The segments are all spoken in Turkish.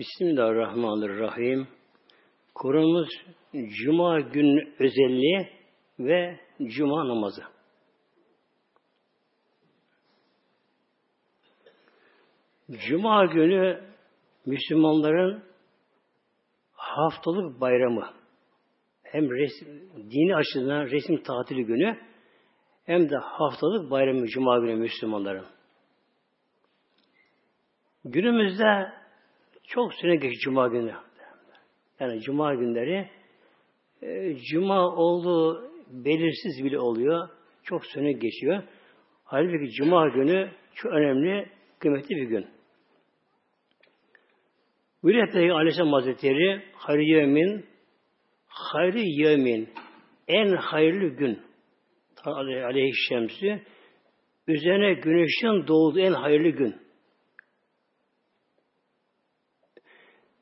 Bismillahirrahmanirrahim. Kurumuz Cuma gün özelliği ve Cuma namazı. Cuma günü Müslümanların haftalık bayramı. Hem resim, dini açıdan resim tatili günü hem de haftalık bayramı Cuma günü Müslümanların. Günümüzde çok süre geç Cuma günü. Yani Cuma günleri e, Cuma olduğu belirsiz bile oluyor. Çok süre geçiyor. Halbuki Cuma günü çok önemli, kıymetli bir gün. Buyuruyor Peygamber Aleyhisselam Hazretleri hayır yemin hayır yemin en hayırlı gün aleyhisselamsı üzerine güneşin doğduğu en hayırlı gün.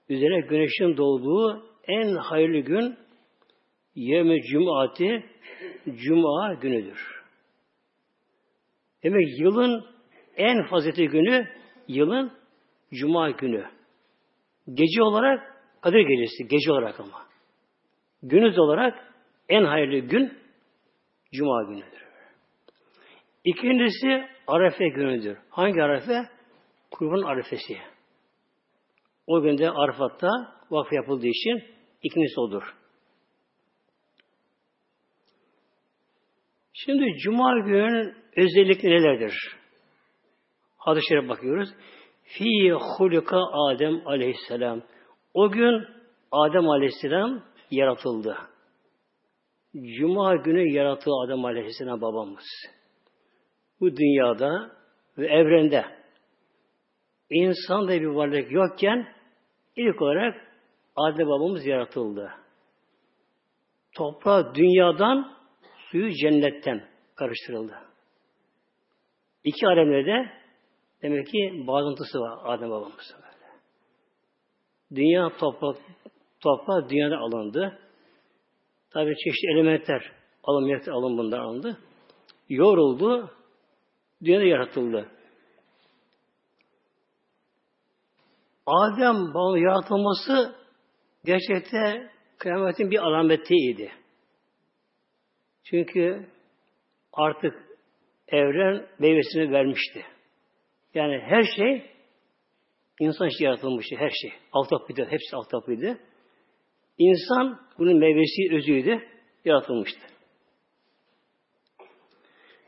Üzerine güneşin doğduğu en hayırlı gün yevmi cumati cuma günüdür. Demek yılın en faziletli günü yılın cuma günü. Gece olarak Kadir Gecesi, gece olarak ama. Günüz olarak en hayırlı gün Cuma günüdür. İkincisi Arefe günüdür. Hangi Arefe? Kurban Arefesi. O günde Arafat'ta vakf yapıldığı için ikincisi odur. Şimdi Cuma gününün özellikleri nelerdir? Hadis-i bakıyoruz. Fi hulika Adem aleyhisselam. O gün Adem aleyhisselam yaratıldı. Cuma günü yarattığı Adem aleyhisselam babamız. Bu dünyada ve evrende insan da bir varlık yokken ilk olarak Adem babamız yaratıldı. Toprağı dünyadan, suyu cennetten karıştırıldı. İki alemde de Demek ki bağlantısı var Adem babamızın böyle. Dünya toprak, toprağı dünyada alındı. Tabi çeşitli elementler alınmakta alın bundan alındı. Yoruldu. Dünyada yaratıldı. Adem babamın yaratılması gerçekte kıyametin bir alametiydi. Çünkü artık evren meyvesini vermişti. Yani her şey insan için yaratılmıştı. Her şey. Alt tapıydı. Hepsi alt tapıydı. İnsan bunun meyvesi özüydü. Yaratılmıştı.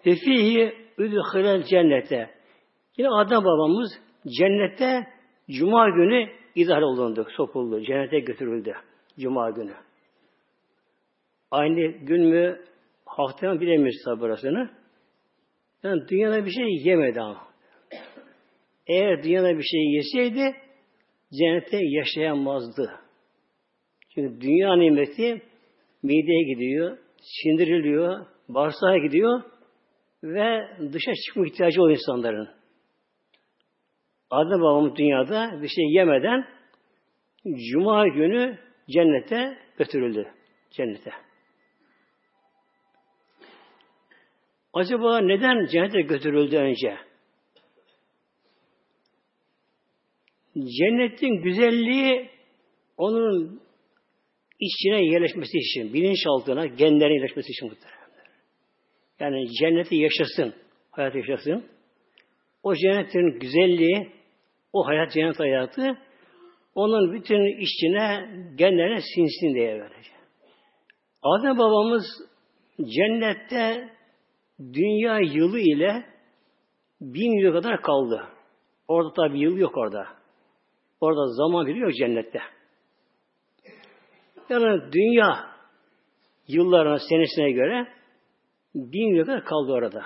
Ve fihi üdhilel cennete. Yine Adem babamız cennette Cuma günü idare olundu, sokuldu. Cennete götürüldü. Cuma günü. Aynı gün mü haftaya bilemiyoruz tabi. Yani dünyada bir şey yemedi ama. Eğer dünyada bir şey yeseydi cennette yaşayamazdı. Çünkü dünya nimeti mideye gidiyor, sindiriliyor, bağırsağa gidiyor ve dışa çıkma ihtiyacı o insanların. Adem babamız dünyada bir şey yemeden Cuma günü cennete götürüldü. Cennete. Acaba neden cennete götürüldü önce? Cennetin güzelliği onun içine yerleşmesi için, bilinçaltına, genlerine yerleşmesi için muhtemelen. Yani cenneti yaşasın, hayat yaşasın. O cennetin güzelliği, o hayat cennet hayatı onun bütün içine, genlerine sinsin diye böylece. Adem babamız cennette dünya yılı ile bin yıl kadar kaldı. Orada tabi yıl yok orada. Orada zaman biliyor cennette. Yani dünya yıllarına, senesine göre bin yıl kadar kaldı orada.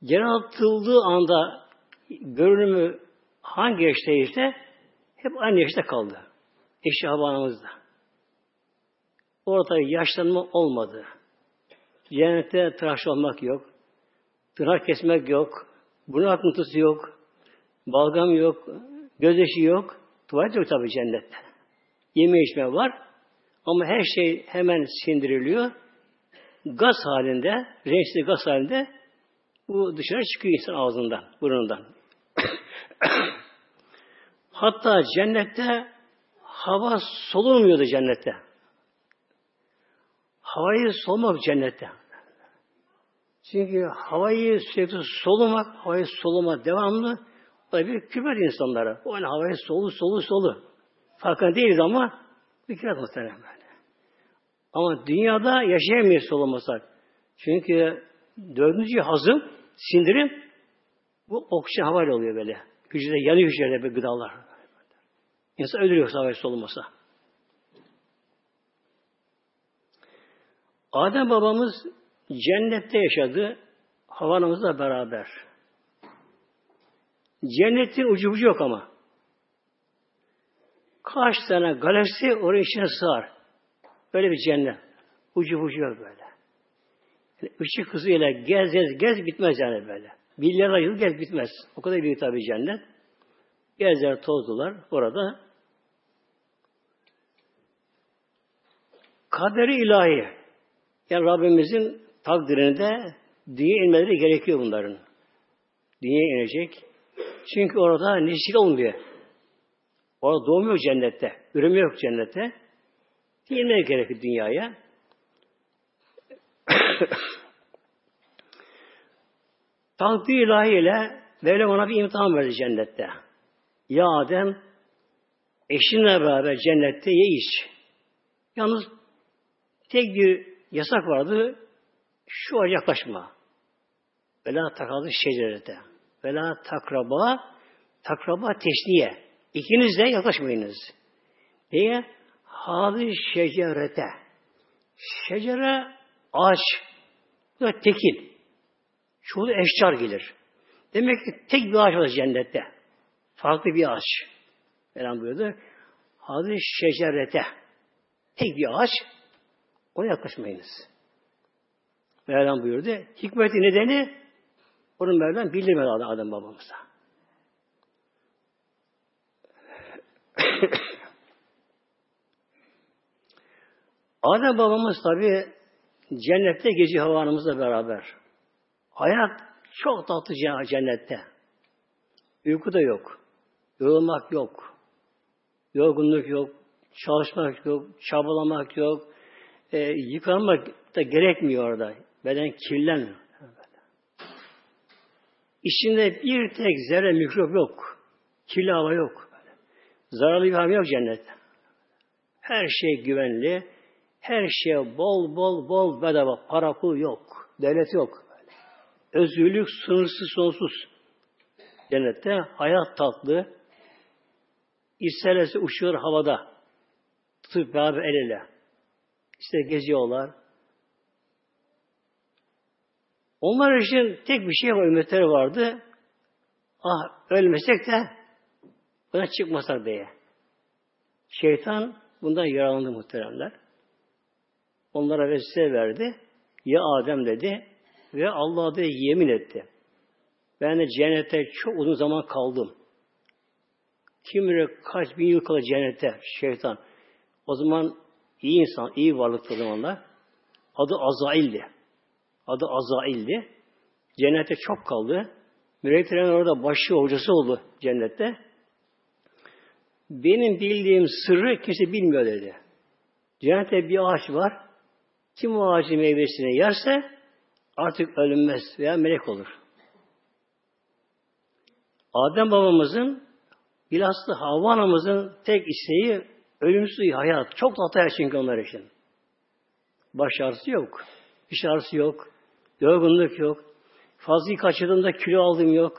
Yaratıldığı anda görünümü hangi yaştaysa hep aynı yaşta kaldı. Eşi havanımızda. Orada yaşlanma olmadı. Cennette tıraş olmak yok. Tırnak kesmek yok. Burun akıntısı yok. Balgam yok. Gözyaşı yok. Tuvalet yok tabi cennette. Yeme içme var. Ama her şey hemen sindiriliyor. Gaz halinde, renkli gaz halinde bu dışarı çıkıyor insan ağzından, burnundan. Hatta cennette hava solunmuyordu cennette. Havayı solumak cennette. Çünkü havayı sürekli solumak, havayı soluma devamlı o bir kümer insanlara. O hani havayı solu solu solu. Farkında değiliz ama bir kere muhtemelen böyle. Ama dünyada yaşayamayız solumasak. Çünkü dördüncü hazım, sindirim bu oksijen havayla oluyor böyle. Hücrede yanıyor hücrede bir gıdalar. İnsan ölüyor havayı solumasa. Adem babamız cennette yaşadı, havanımızla beraber. Cennetin ucu bucu yok ama. Kaç tane galaksi oraya içine sığar. Böyle bir cennet. Ucu bucu yok böyle. Yani ışık hızıyla gez gez gez bitmez yani böyle. Milyarlar yıl gez bitmez. O kadar büyük tabi cennet. Gezler tozdular orada. Kaderi ilahi. Yani Rabbimizin takdirinde dünya inmeleri gerekiyor bunların. Dünya inecek. Çünkü orada nesil olmuyor. Orada doğmuyor cennette. Üreme yok cennette. Dinmeye gerekiyor dünyaya. Takdir ilahiyle Mevlam ona bir imtihan verdi cennette. Ya Adem eşinle beraber cennette ye iç. Yalnız tek bir yasak vardı. Şu ağaca yaklaşma. Vela takalı şecerete. Vela takraba takraba teşniye. İkiniz de yaklaşmayınız. Niye? Hadi şecerete. Şecere ağaç. Bu tekil. Çoğu eşcar gelir. Demek ki tek bir ağaç var cennette. Farklı bir ağaç. Falan buyurdu. Hadi şecerete. Tek bir ağaç. Ona yaklaşmayınız. Mevlam buyurdu. Hikmeti nedeni onun Mevlam bildirmedi adam, adam babamıza. Adem babamız tabi cennette gece havanımızla beraber. Hayat çok tatlı cennette. Uyku da yok. Yorulmak yok. Yorgunluk yok. Çalışmak yok. Çabalamak yok. E, yıkanmak da gerekmiyor orada. Beden kirlenmiyor. İçinde bir tek zerre mikrop yok. Kirli hava yok. Zararlı bir hava yok cennette. Her şey güvenli. Her şey bol bol bol bedava. Para pul yok. Devlet yok. Özgürlük sınırsız sonsuz. Cennette hayat tatlı. İsterlerse uçuyor havada. Tutup beraber el ele. İşte geziyorlar. Onlar için tek bir şey var, vardı. Ah ölmesek de buna çıkmasak diye. Şeytan bundan yaralandı muhteremler. Onlara vesile verdi. Ya Adem dedi ve Allah da yemin etti. Ben de cennette çok uzun zaman kaldım. Kim bilir kaç bin yıl kalır cennette şeytan. O zaman iyi insan, iyi varlıktı o zamanlar. Adı Azail'di. Adı Azail'di. Cennette çok kaldı. Meleklerin orada başı hocası oldu cennette. Benim bildiğim sırrı kimse bilmiyor dedi. Cennette bir ağaç var. Kim o ağacın meyvesini yerse artık ölünmez veya melek olur. Adem babamızın bilhassa Havva anamızın tek isteği ölümsüz hayat. Çok tatlı her çünkü onlar için. Baş ağrısı yok. İş ağrısı yok. Yorgunluk yok. Fazla kaçırdığımda kilo aldım yok.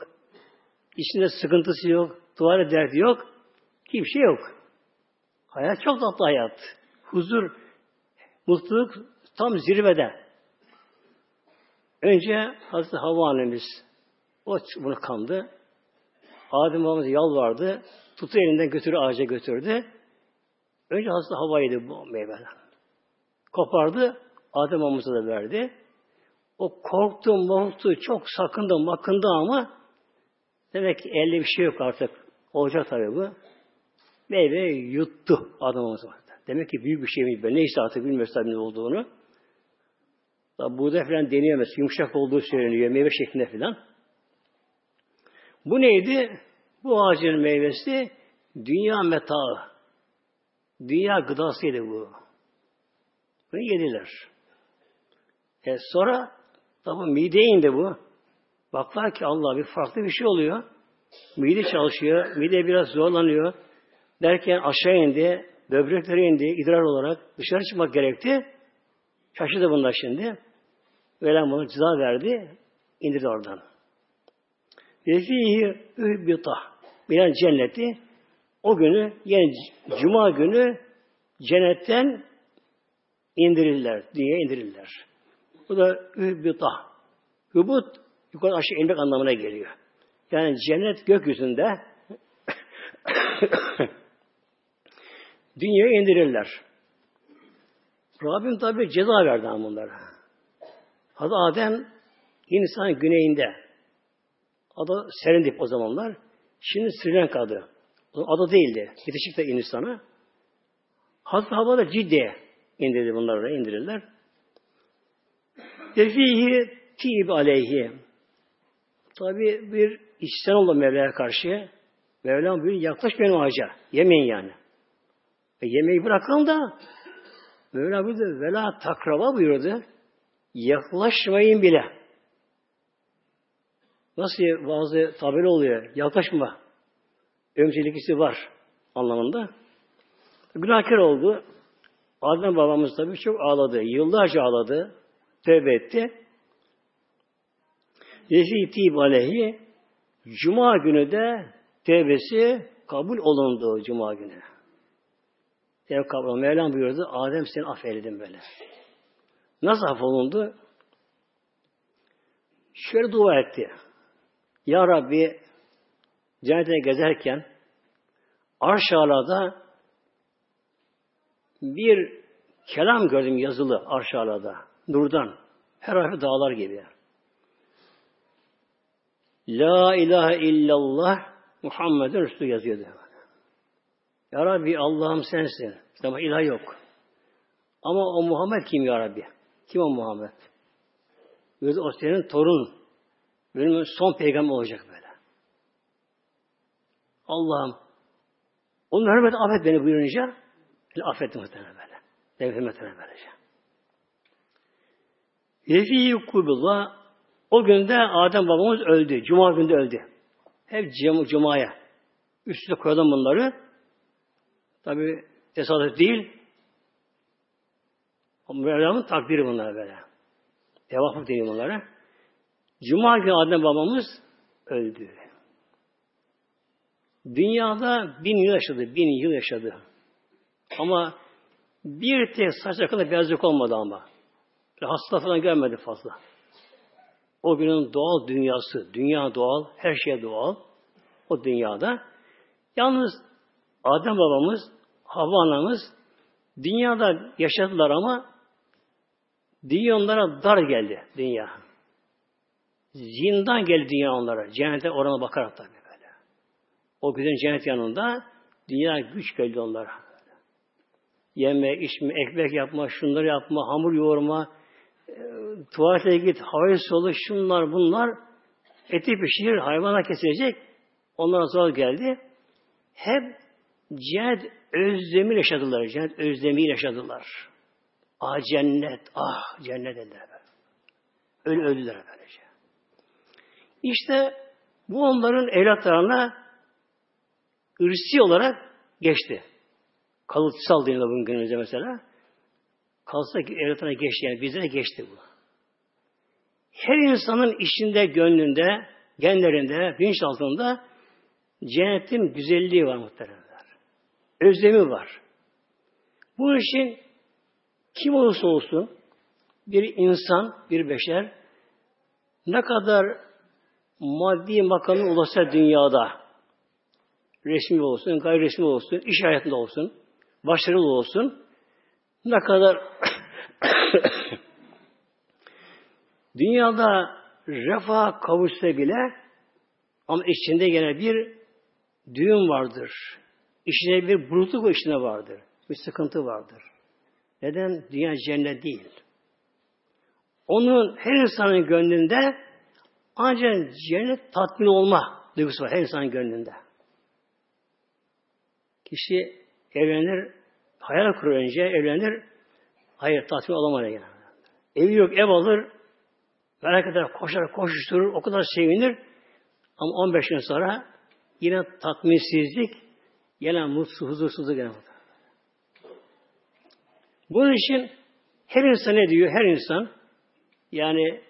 İçinde sıkıntısı yok. Tuvalet derdi yok. Hiçbir şey yok. Hayat çok tatlı hayat. Huzur, mutluluk tam zirvede. Önce Hazreti Havva annemiz o bunu kandı. Adem babamız yalvardı. Tutu elinden götürü ağaca götürdü. Önce Hazreti Havva yedi bu meyveden. Kopardı. Adem babamıza da verdi. O korktu, korktu, çok sakındı, makındı ama demek ki elde bir şey yok artık. Olacak tabii bu. Meyve yuttu adamımız var. Demek ki büyük bir şeymiş. Ben neyse artık bilmiyoruz tabii ne olduğunu. Tabi buğday falan deneyemez. Yumuşak olduğu söyleniyor. Meyve şeklinde falan. Bu neydi? Bu ağacın meyvesi Dünya metaı. Dünya gıdasıydı bu. Bunu yediler. E sonra tabi mideye indi bu. Baklar ki Allah bir farklı bir şey oluyor. Mide çalışıyor. Mide biraz zorlanıyor. Derken aşağı indi. Böbrekleri indi. idrar olarak dışarı çıkmak gerekti. Şaşırdı bunlar şimdi. Velem bunu ceza verdi. indirdi oradan. Vefihi ühbita. Bilen cenneti o günü yani cuma günü cennetten indirirler diye indirirler. Bu da ühbita. Hübut yukarı aşağı inmek anlamına geliyor. Yani cennet gökyüzünde dünyaya indirirler. Rabbim tabi ceza verdi bunlara. Adı Adem insan güneyinde. Adı Serendip o zamanlar. Şimdi Sri Lanka'dı. Ada değildi. Yetişik de Hindistan'a. Hazreti Havva da Cidde'ye indirdi bunları indirirler. Defihi tib aleyhi. Tabi bir içten oldu Mevla'ya karşı. Mevlam bir yaklaşmayın ağaca. Yemeyin yani. E, yemeği bırakalım da Mevla buyurdu. Vela takraba buyurdu. Yaklaşmayın bile. Nasıl bazı tabeli oluyor? Yaklaşma. Ömçelik var anlamında. Günahkar oldu. Adem babamız tabii çok ağladı. Yıllarca ağladı. Tövbe etti. Tib aleyhi Cuma günü de tevbesi kabul olundu Cuma günü. Tevbe kabul. Mevlam buyurdu. Adem seni affeyledim böyle. Nasıl affolundu? Şöyle dua etti. Ya Rabbi cennete gezerken arşalada bir kelam gördüm yazılı arşalada. Nurdan. Her harfi dağlar gibi. La ilahe illallah Muhammed'in Resulü yazıyordu. Ya Rabbi Allah'ım sensin. Ama ilah yok. Ama o Muhammed kim ya Rabbi? Kim o Muhammed? O senin torun. Benim son peygamber olacak böyle. Allah'ım onun hürmet affet beni buyurunca affetti muhtemelen böyle. Dev hürmetine böylece. Yefi kubullah o günde Adem babamız öldü. Cuma günde öldü. Hep cuma, Cuma'ya. Üstüne koyalım bunları. Tabi tesadüf değil. Mevlam'ın takdiri bunlar böyle. Devafı değil bunlara. Cuma günü Adem babamız öldü. Dünyada bin yıl yaşadı, bin yıl yaşadı. Ama bir tek saç hakkında beyazlık olmadı ama. Hasta falan görmedi fazla. O günün doğal dünyası, dünya doğal, her şey doğal. O dünyada. Yalnız Adem babamız, Havva anamız dünyada yaşadılar ama dünya onlara dar geldi dünya. Zindan geldi dünya onlara. Cennete orana bakarak tabii böyle. O güzel cennet yanında dünya güç geldi onlara. Yeme, içme, ekmek yapma, şunları yapma, hamur yoğurma, e, tuvalete git, havayı solu, şunlar bunlar eti pişirir, hayvana kesilecek. Onlara zor geldi. Hep cennet özlemi yaşadılar. Cennet özlemi yaşadılar. Ah cennet, ah cennet dediler. Öyle öldüler böylece. İşte bu onların evlatlarına ırsi olarak geçti. Kalıtsal deniyor bugün günümüzde mesela. Kalsa ki evlatına geçti yani bizlere geçti bu. Her insanın içinde, gönlünde, genlerinde, bilinç altında cennetin güzelliği var muhteremler. Özlemi var. Bu için kim olursa olsun bir insan, bir beşer ne kadar maddi makamı ulaşsa dünyada resmi olsun, gayri resmi olsun, iş hayatında olsun, başarılı olsun ne kadar dünyada refah kavuşsa bile ama içinde gene bir düğün vardır. İçinde bir burukluk içinde vardır. Bir sıkıntı vardır. Neden? Dünya cennet değil. Onun her insanın gönlünde ancak cennet tatmin olma duygusu var her insanın gönlünde. Kişi evlenir, hayal kurur önce, evlenir, hayır tatmin olamaz yani. Evi yok, ev alır, merak eder, koşar, koşuşturur, o kadar sevinir. Ama 15 gün sonra yine tatminsizlik, yine mutsuz, huzursuzluk gene. Bunun için her insan ne diyor? Her insan yani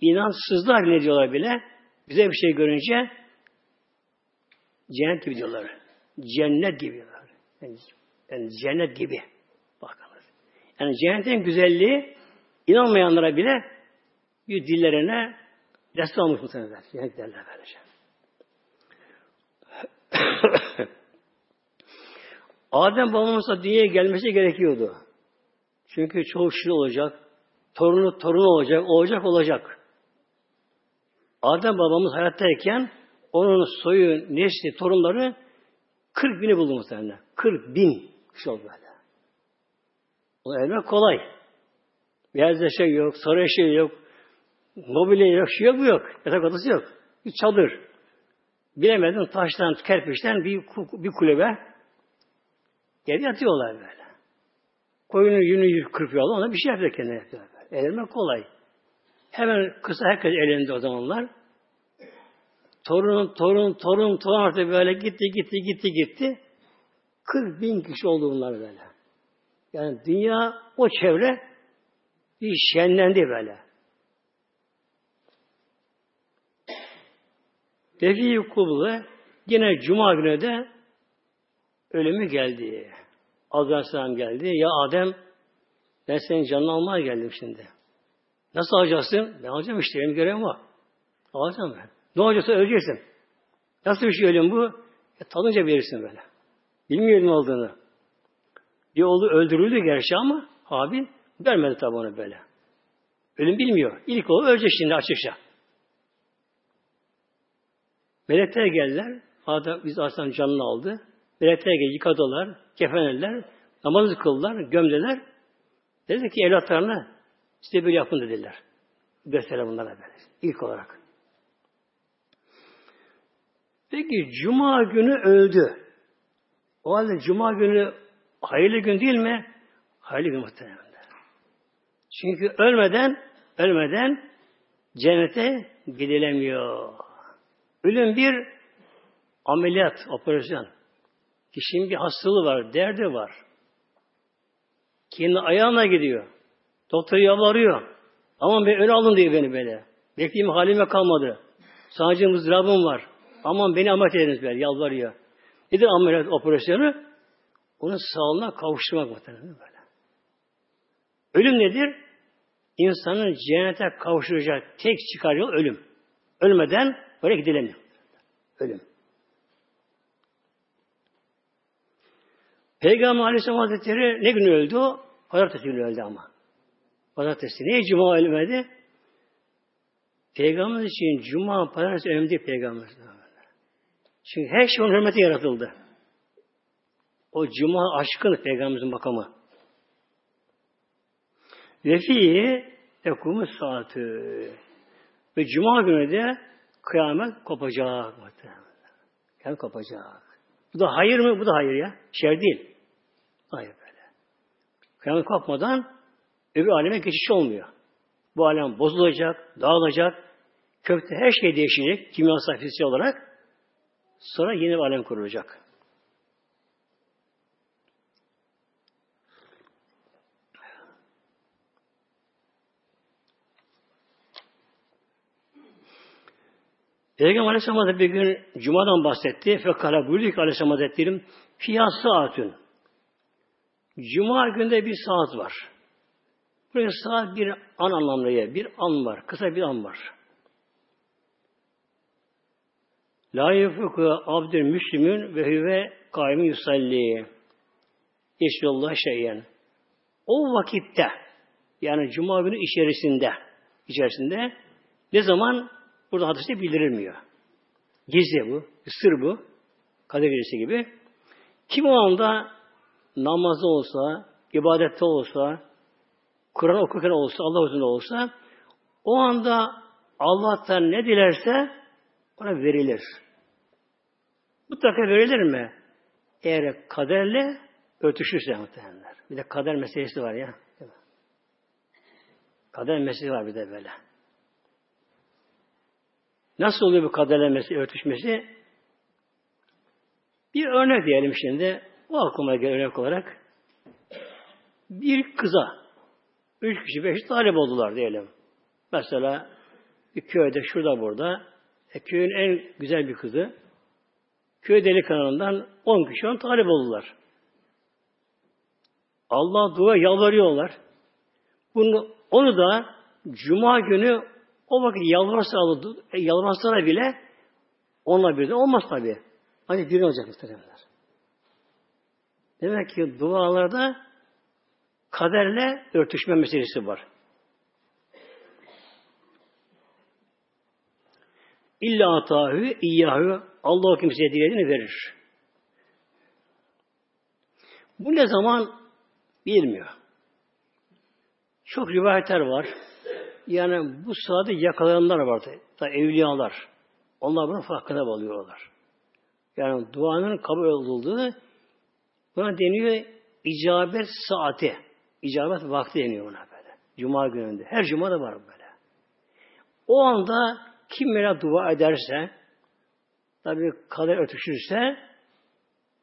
inançsızlar ne diyorlar bile bize bir şey görünce cennet gibi diyorlar. Cennet gibi diyorlar. Yani, yani cennet gibi. Bakınız. Yani cennetin güzelliği inanmayanlara bile bir dillerine destek almış muhtemelen. Cennet derler böylece. Adem babamızla dünyaya gelmesi gerekiyordu. Çünkü çoğu şey olacak. Torunu torunu olacak. Olacak olacak. Adem babamız hayattayken onun soyu, nesli, torunları 40 bini buldu muhtemelen. 40 bin kişi oldu böyle. O elmek kolay. Beyaz şey yok, sarı şey yok, mobilya yok, şey yok, yok. Yatak odası yok. Bir çadır. Bilemedim taştan, kerpiçten bir, bir kulübe. Yerde yatıyorlar böyle. Koyunu yünü kırpıyorlar, ona bir şey yapıyor kendine yapıyorlar. Eleme kolay. Hemen kısa herkes elinde o zamanlar. Torun, torun, torun, torun artık böyle gitti, gitti, gitti, gitti. 40 bin kişi oldu bunlar böyle. Yani dünya, o çevre bir şenlendi böyle. Defi Kublu yine Cuma günü de ölümü geldi. Aleyhisselam geldi. Ya Adem ben senin canını almaya geldim şimdi. Nasıl alacaksın? Ben alacağım işte. Benim görevim var. Alacağım ben. Ne olacaksa öleceksin. Nasıl bir şey ölüm bu? E, tadınca verirsin böyle. Bilmiyor ne olduğunu. Bir oğlu öldürüldü gerçi ama abi vermedi tabi onu böyle. Ölüm bilmiyor. İlk oğlu ölecek şimdi açıkça. Melekler geldiler. Adem biz aslan canını aldı. Melekler yıkadılar, kefenlediler, namazı kıldılar, gömdüler. Dedi ki evlatlarına size bir yapın dediler. Gösterelim bunlara böyle. İlk olarak. Peki Cuma günü öldü. O halde Cuma günü hayırlı gün değil mi? Hayırlı gün muhtemelen. Çünkü ölmeden ölmeden cennete gidilemiyor. Ölüm bir ameliyat, operasyon. Kişinin bir hastalığı var, derdi var. Kendi ayağına gidiyor. Doktor yalvarıyor. Aman ben öyle alın diyor beni böyle. Bekleyeyim halime kalmadı. Sadece mızrabım var. Aman beni ameliyat ediniz böyle yalvarıyor. Nedir ameliyat operasyonu? Onun sağlığına kavuşturmak muhtemelen böyle. Ölüm nedir? İnsanın cennete kavuşturacak tek çıkar yol ölüm. Ölmeden böyle gidilemiyor. Ölüm. Peygamber Aleyhisselam Hazretleri ne gün öldü? Pazartesi günü öldü ama. Pazartesi. Niye cuma ölmedi? Peygamber için cuma, pazartesi önemli değil peygamber. Çünkü her şey onun hürmeti yaratıldı. O cuma aşkın peygamberimizin makamı. Ve fihi ekumu saati. Ve cuma günü de kıyamet kopacak. Kıyamet kopacak. Bu da hayır mı? Bu da hayır ya. Şer değil. Hayır böyle. Kıyamet kopmadan öbür aleme geçiş olmuyor. Bu alem bozulacak, dağılacak, kökte her şey değişecek kimyasal fiziksel olarak. Sonra yeni bir alem kurulacak. Peygamber Aleyhisselam bir gün Cuma'dan bahsetti. Fekala buyurdu ki Aleyhisselam Hazretleri fiyat saatün. Cuma günde bir saat var. Buraya saat bir an anlamlı yer. Bir an var. Kısa bir an var. La yufuku abdül müslümün ve hüve kaimi yusalli. İşyallah şeyyen. O vakitte yani cuma günü içerisinde içerisinde ne zaman burada hadiste bildirilmiyor. Gizli bu, sır bu. Gecesi gibi. Kim o anda namazda olsa, ibadette olsa, Kur'an okurken olsa, Allah huzurunda olsa, o anda Allah'tan ne dilerse ona verilir. Mutlaka verilir mi? eğer kaderle örtüşürse muhtemelenler. Bir de kader meselesi var ya. Kader meselesi var bir de böyle. Nasıl oluyor bu kaderle meselesi, örtüşmesi? Bir örnek diyelim şimdi. O aklıma gelen örnek olarak bir kıza üç kişi, beş talep oldular diyelim. Mesela bir köyde, şurada burada e, köyün en güzel bir kızı köy delikanlından on kişi on talep oldular. Allah dua yalvarıyorlar. Bunu, onu da Cuma günü o vakit yalvarsa, e, yalvarsalar bile onunla birden olmaz tabi. Hani biri olacak muhtemelenler. Demek ki dualarda kaderle örtüşme meselesi var. İlla atahü iyyahü Allah o kimseye dilediğini verir. Bu ne zaman bilmiyor. Çok rivayetler var. Yani bu sırada yakalayanlar var da evliyalar. Onlar bunun farkına varıyorlar. Yani duanın kabul olduğu buna deniyor icabet saati. İcabet vakti deniyor buna böyle. Cuma gününde. Her cuma da var böyle. O anda kim böyle dua ederse tabi kader ötüşürse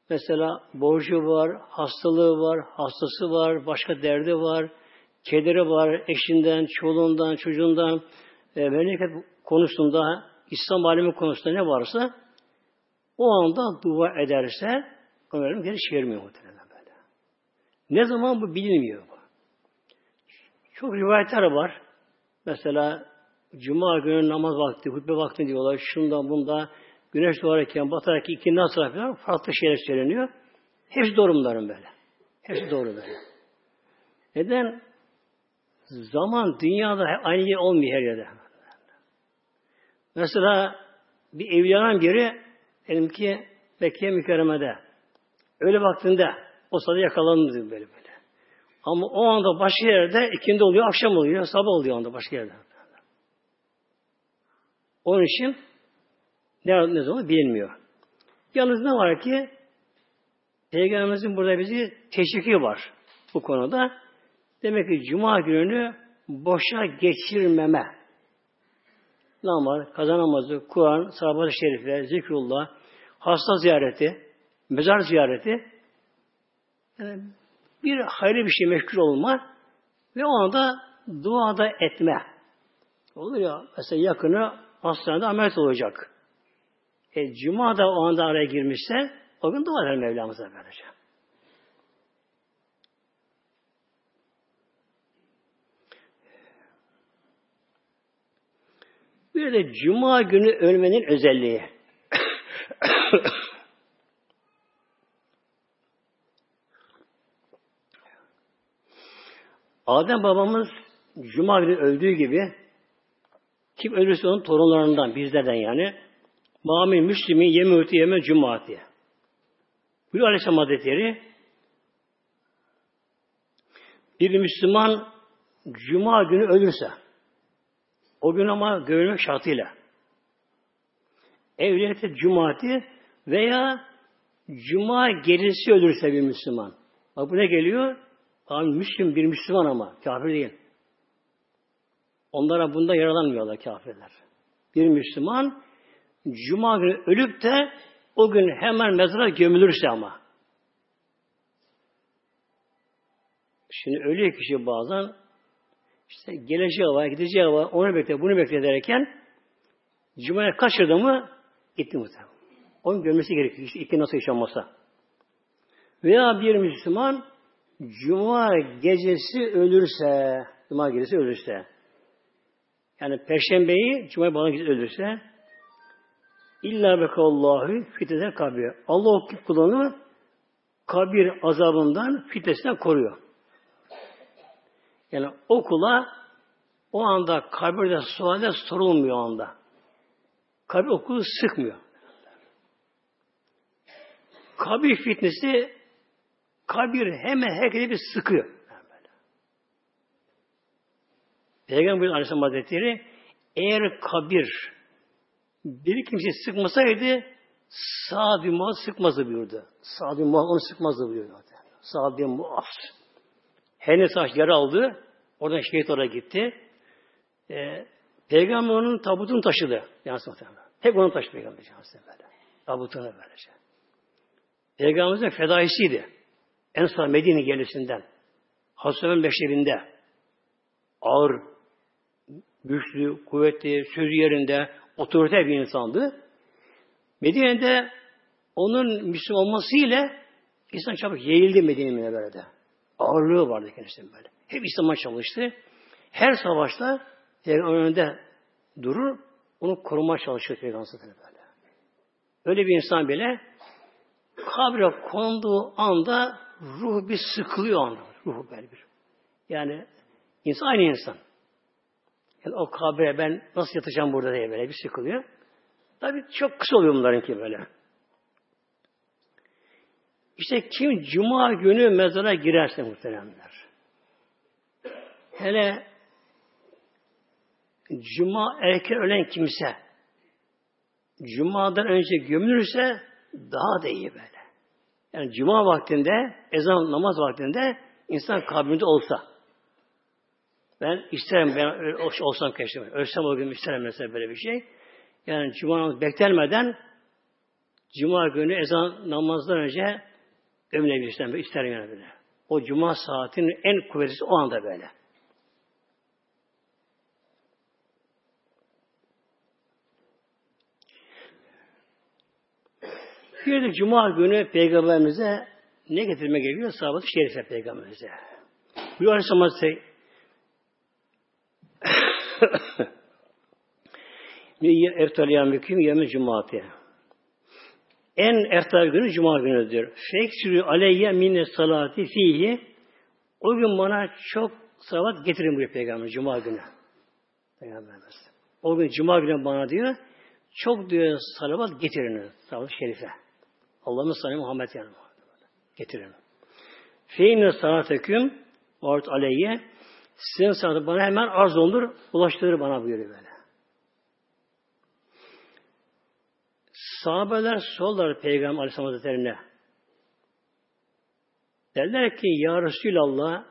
mesela borcu var, hastalığı var, hastası var, başka derdi var, kederi var, eşinden, çoluğundan, çocuğundan, e, memleket konusunda, İslam alemi konusunda ne varsa o anda dua ederse ömrüm geri çevirmiyor muhtemelen böyle. Ne zaman bu bilinmiyor bu. Çok rivayetler var. Mesela Cuma günü namaz vakti, hutbe vakti diyorlar. Şundan bunda güneş doğarken, batarken iki nasıl falan farklı şeyler söyleniyor. Hepsi doğru bunların böyle. Hepsi doğru böyle. Neden? Zaman dünyada aynı yer olmuyor her yerde. Mesela bir evliyanın biri dedim ki Mekke mükerremede öyle vaktinde o sırada yakalandı böyle böyle. Ama o anda başka yerde ikindi oluyor, akşam oluyor, sabah oluyor anda başka yerde. Onun için ne, ne zaman bilinmiyor. Yalnız ne var ki Peygamberimizin burada bizi teşviki var bu konuda. Demek ki Cuma gününü boşa geçirmeme. Namaz, kaza namazı, Kur'an, sahabat-ı şerifler, zikrullah, hasta ziyareti, mezar ziyareti yani bir hayırlı bir şey meşgul olma ve o anda duada etme. Olur ya mesela yakını hastanede ameliyat olacak. E, Cuma da o anda araya girmişse o gün dua eder Mevlamıza böylece. Bir de Cuma günü ölmenin özelliği. Adem babamız Cuma günü öldüğü gibi kim ölürse onun torunlarından, bizlerden yani Mamin Müslümin yemûti yeme cumaat diye. Buyuruyor Aleyhisselam Hazretleri bir Müslüman Cuma günü ölürse o gün ama görmek şartıyla evliyete cumaati veya cuma gecesi ölürse bir Müslüman. Bak bu ne geliyor? Tamam Müslüm bir Müslüman ama kafir değil. Onlara bunda yaralanmıyorlar kafirler. Bir Müslüman Cuma günü ölüp de o gün hemen mezara gömülürse ama. Şimdi ölüyor kişi bazen işte geleceği var, gideceği var, onu bekle, bunu bekle derken Cuma'ya kaçırdı mı gitti muhtemelen. Onun görmesi gerekiyor. İşte iki nasıl yaşanmasa. Veya bir Müslüman Cuma gecesi ölürse, Cuma gecesi ölürse, yani Perşembeyi Cuma bana ölürse, illa bekallahu fitneden kabir. Allah o kulunu kabir azabından fitnesinden koruyor. Yani o kula o anda kabirde sualde sorulmuyor o anda. Kabir okulu sıkmıyor. Kabir fitnesi kabir hemen herkese bir sıkıyor. Peygamber Aleyhisselam Hazretleri eğer kabir bir kimse sıkmasaydı Sa'd bin Muaz sıkmazdı buyurdu. Sa'd bin Muaz onu sıkmazdı buyurdu. Sa'd bin Muaz. Her ne taş yer aldı. Oradan şehit oraya gitti. Ee, Peygamber onun tabutunu taşıdı. Muhtemelen. Tek onun taşıdı Peygamber böyle. Tabutunu böylece. Peygamberimizin fedaisiydi. En son Medine gelisinden. Hasan'ın meşrebinde. Ağır, güçlü, kuvvetli, sözü yerinde, otorite bir insandı. Medine'de onun Müslüman olmasıyla insan çabuk yayıldı Medine'ye böyle de. Ağırlığı vardı kendisinin böyle. Hep İslam'a çalıştı. Her savaşta önünde durur, onu korumaya çalışır Peygamber böyle. Öyle bir insan bile kabre konduğu anda ruh bir sıkılıyor anda. Ruh böyle bir. Yani insan aynı insan. Yani o kabre ben nasıl yatacağım burada diye böyle bir sıkılıyor. Tabi çok kısa oluyor bunlarınki böyle. İşte kim cuma günü mezara girerse muhteremler. Hele cuma erken ölen kimse cumadan önce gömülürse daha da iyi böyle. Yani cuma vaktinde, ezan namaz vaktinde insan kabrinde olsa. Ben isterim, ben olsam keşke. Ölsem o gün isterim mesela böyle bir şey. Yani cuma namazı beklenmeden cuma günü ezan namazdan önce gömülebilirsem isterim yani böyle. O cuma saatinin en kuvvetlisi o anda böyle. Bir de Cuma günü Peygamberimize ne getirme geliyor? Sahabat-ı Şerife Peygamberimize. Bu Aleyhisselam Hazretleri Eftaliyan müküm yemin cumatı. En ertal günü cuma günüdür. Feksürü aleyye minne salati fihi o gün bana çok salavat getirin buyuruyor Peygamber cuma günü. Peygamberimiz. O gün cuma günü bana diyor çok diyor salavat getirin. Salavat şerife. Allah'ın sallallahu Muhammed yani. Getirin. Feyne sanateküm ort aleyye sizin sanatı bana hemen arz olur, ulaştırır bana buyuruyor böyle. Sahabeler sordular Peygamber Aleyhisselam Hazretleri'ne. Derler ki Ya Resulallah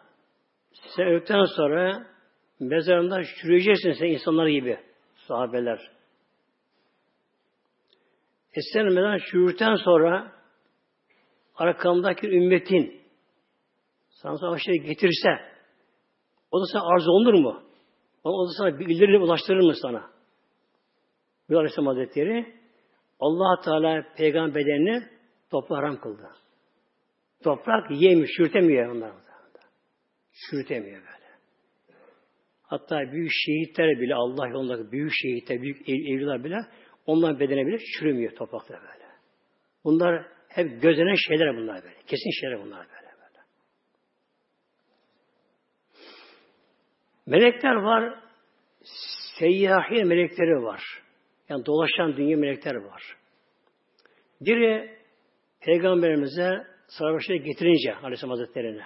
sen öldükten sonra mezarında çürüyeceksin sen insanlar gibi. Sahabeler. E sen mezarında çürürten sonra arkamdaki ümmetin sana savaşları getirse o da sana arz olunur mu? O da sana bildirir, ulaştırır mı sana? Bu Aleyhisselam Hazretleri allah Teala peygamberlerini toprağa kıldı. Toprak yemiyor, çürütemiyor onları. Çürütemiyor böyle. Hatta büyük şehitler bile Allah yolundaki büyük şehitler, büyük evliler bile onların bedene bile çürümüyor toprakta böyle. Bunlar hep gözlenen şeyler bunlar böyle. Kesin şeyler bunlar böyle. böyle. Melekler var. Seyyahi melekleri var. Yani dolaşan dünya melekler var. Biri Peygamberimize sarhoşları getirince Aleyhisselam Hazretleri'ne.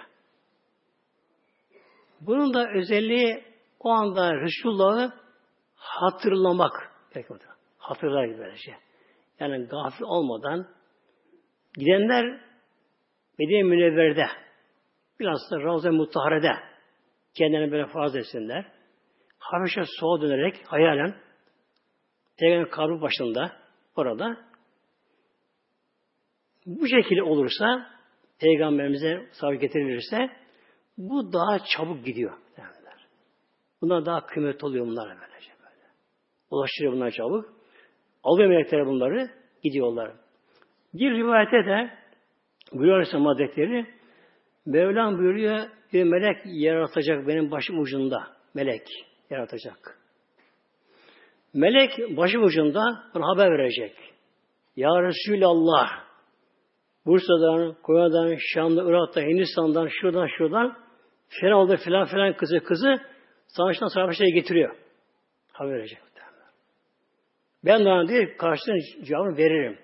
Bunun da özelliği o anda Resulullah'ı hatırlamak. Hatırlar böylece. Yani gafil olmadan gidenler Medine Münevver'de biraz da Ravza-i Mutahare'de kendilerini böyle farz etsinler. Habeşe soğa dönerek hayalen Peygamber kabri başında orada bu şekilde olursa Peygamberimize savaş getirilirse bu daha çabuk gidiyor. Derler. Bunlar daha kıymetli oluyor bunlar böylece böyle. Ulaştırıyor bunlar çabuk. Alıyor melekler bunları, gidiyorlar. Bir rivayete de buyuruyor Aleyhisselam Hazretleri Mevlam buyuruyor bir melek yaratacak benim başım ucunda. Melek yaratacak. Melek başım ucunda bana haber verecek. Ya Resulallah Bursa'dan, Konya'dan, Şam'da, Irak'ta, Hindistan'dan, şuradan, şuradan filan oldu filan filan kızı kızı savaştan bir şey getiriyor. Haber verecek. Ben de ona değil, karşılığında cevabını veririm.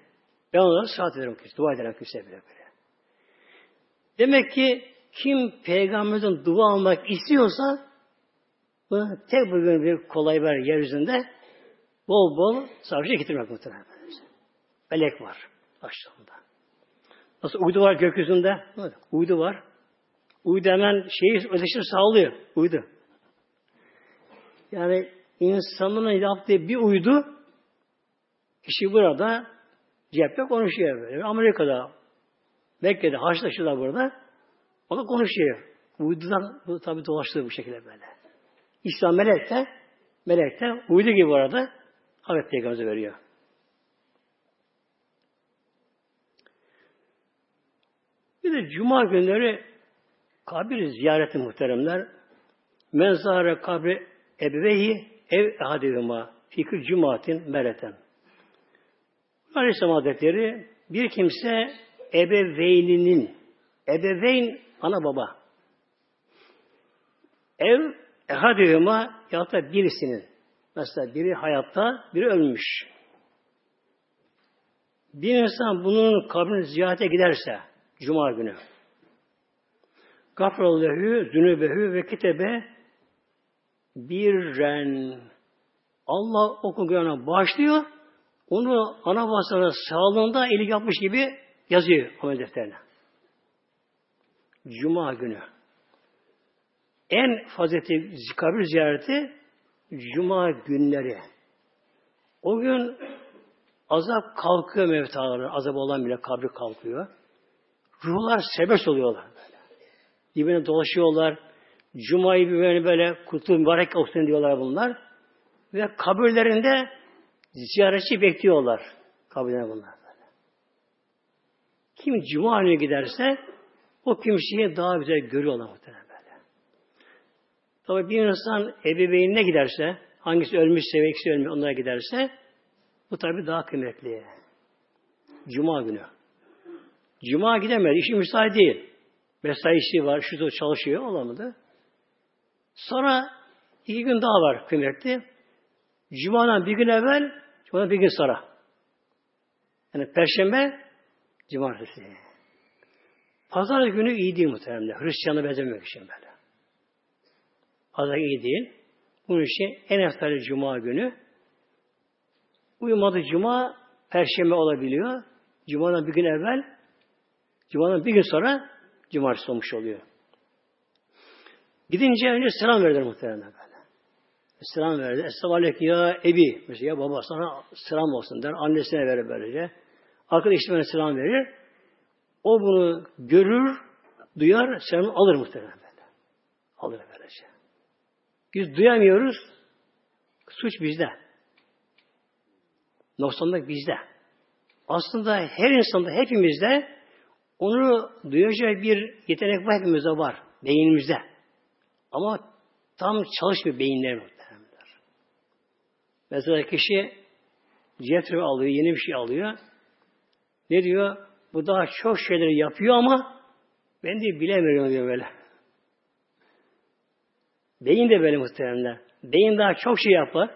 Ben onlara saat veririm. Dua ederim kimse bile böyle. Demek ki kim peygamberden dua almak istiyorsa bu tek bugün bir kolay var yeryüzünde bol bol savaşa getirmek muhtemelen. Melek var aşağında. Nasıl uydu var gökyüzünde? Uydu var. Uydu hemen şeyi ateşini sağlıyor. Uydu. Yani insanın yaptığı bir uydu kişi burada cepte konuşuyor böyle. Amerika'da Mekke'de Haçlı'da burada o da konuşuyor. Uydudan bu tabi dolaştığı bu şekilde böyle. İslam melek de melek de uydu gibi orada Hazreti Peygamber'e veriyor. Bir de cuma günleri kabir ziyareti muhteremler menzare kabri ebeveyi ev ehadihuma fikir cumatin mereten. Aleyhisselam Hazretleri bir kimse ebeveyninin ebeveyn ana baba ev ehadihuma ya da birisinin mesela biri hayatta biri ölmüş. Bir insan bunun kabrini ziyarete giderse Cuma günü gafrallehu zünübehü ve kitebe bir ren Allah okuyana başlıyor onu ana basına sağlığında eli yapmış gibi yazıyor amel defterine. Cuma günü. En faziletli kabir ziyareti Cuma günleri. O gün azap kalkıyor mevtaları. Azap olan bile kabri kalkıyor. Ruhlar sebeş oluyorlar. Dibine dolaşıyorlar. Cuma'yı böyle böyle kutu mübarek olsun diyorlar bunlar. Ve kabirlerinde ziyaretçi bekliyorlar. Kabirlerine bunlar. Kim Cuma günü giderse o kimseyi daha güzel görüyorlar muhtemelen böyle. Tabi bir insan ebeveynine giderse, hangisi ölmüşse ve ikisi ölmüş onlara giderse, bu tabi daha kıymetli. Cuma günü. Cuma gidemedi, işi müsait değil. Mesaisi var, şu çalışıyor, olamadı. Sonra iki gün daha var kıymetli. Cuma'dan bir gün evvel, Cuma'dan bir gün sonra. Yani Perşembe, Cumartesi. Pazar günü iyi değil muhtemelen. Hristiyan'a benzemiyor kişi böyle. Pazar iyi değil. Bunun için en eftali Cuma günü. Uyumadı Cuma, Perşembe olabiliyor. Cuma'dan bir gün evvel, Cuma'dan bir gün sonra Cumartesi olmuş oluyor. Gidince önce selam verdiler muhtemelen böyle. Selam verdi. Esselamu ya Ebi. Mesela ya baba sana selam olsun der. Annesine verir böylece. Arkadaş eşitmene selam verir. O bunu görür, duyar, selam alır muhtemelen böyle. Alır böylece. Biz duyamıyoruz. Suç bizde. Noksanlık bizde. Aslında her insanda, hepimizde onu duyacağı bir yetenek var hepimizde var. Beynimizde. Ama tam çalışmıyor beyinler muhtemelen. Mesela kişi cetve alıyor, yeni bir şey alıyor. Ne diyor? Bu daha çok şeyleri yapıyor ama ben de bilemiyorum diyor böyle. Beyin de böyle muhtemelen. Beyin daha çok şey yapar.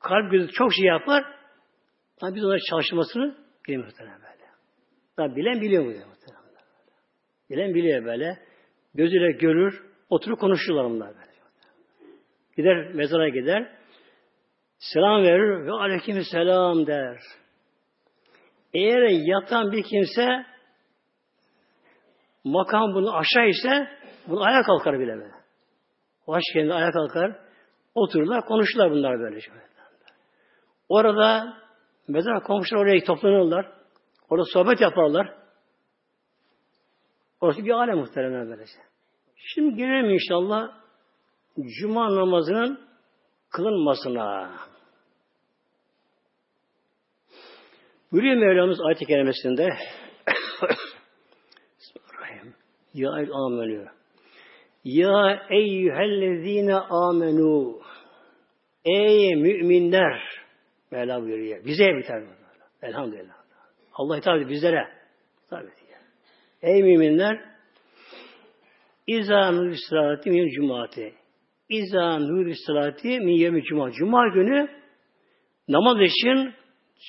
Kalp gözü çok şey yapar. Ama biz onların çalışmasını bilmiyoruz muhtemelen böyle. Daha bilen biliyor mu diyor muhtemelen. Bilen biliyor böyle. Gözüyle görür, oturup konuşurlar onlar böyle. Gider mezara gider. Selam verir ve aleyküm selam der. Eğer yatan bir kimse makam bunu aşağı ise bunu ayağa kalkar bile böyle. Baş kendi ayağa kalkar. Otururlar, konuşurlar bunlar böyle. Orada mezar komşular oraya toplanırlar. Orada sohbet yaparlar. Orası bir alem muhtemelen böylece. Şimdi gelelim inşallah Cuma namazının kılınmasına. Buyuruyor Mevlamız ayet-i kerimesinde Bismillahirrahmanirrahim. Ya el amenü. Ya eyyühellezine amenu. Ey müminler. Mevla buyuruyor. Bize biter. Elhamdülillah. Allah hitap ediyor bizlere. Tabii ya. Ey müminler. İza nur salati min cumati. İza nur salati min yevmi cuma. Cuma günü namaz için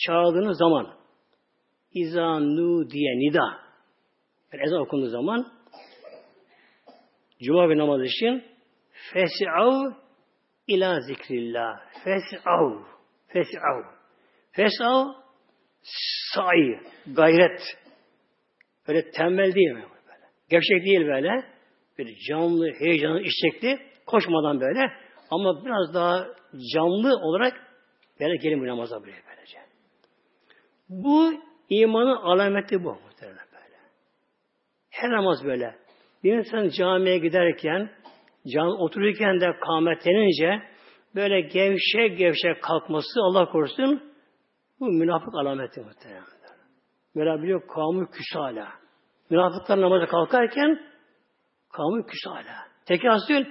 çağırdığınız zaman izanu diye nida yani ezan okunduğu zaman Cuma ve namaz için fes'av ila zikrillah. Fes'av. Fes'av. Fes'av Sahi, gayret. Böyle tembel değil mi? Böyle. Gevşek değil böyle. Böyle canlı, heyecanlı, istekli. Koşmadan böyle. Ama biraz daha canlı olarak böyle gelin bu namaza buraya böylece. Bu imanın alameti bu muhtemelen böyle. Her namaz böyle. Bir insan camiye giderken, can otururken de kâmetlenince böyle gevşek gevşek kalkması Allah korusun bu münafık alameti muhtemelen. Böyle biliyor kavmi küsala. Münafıklar namaza kalkarken kavmi küsala. Tekasül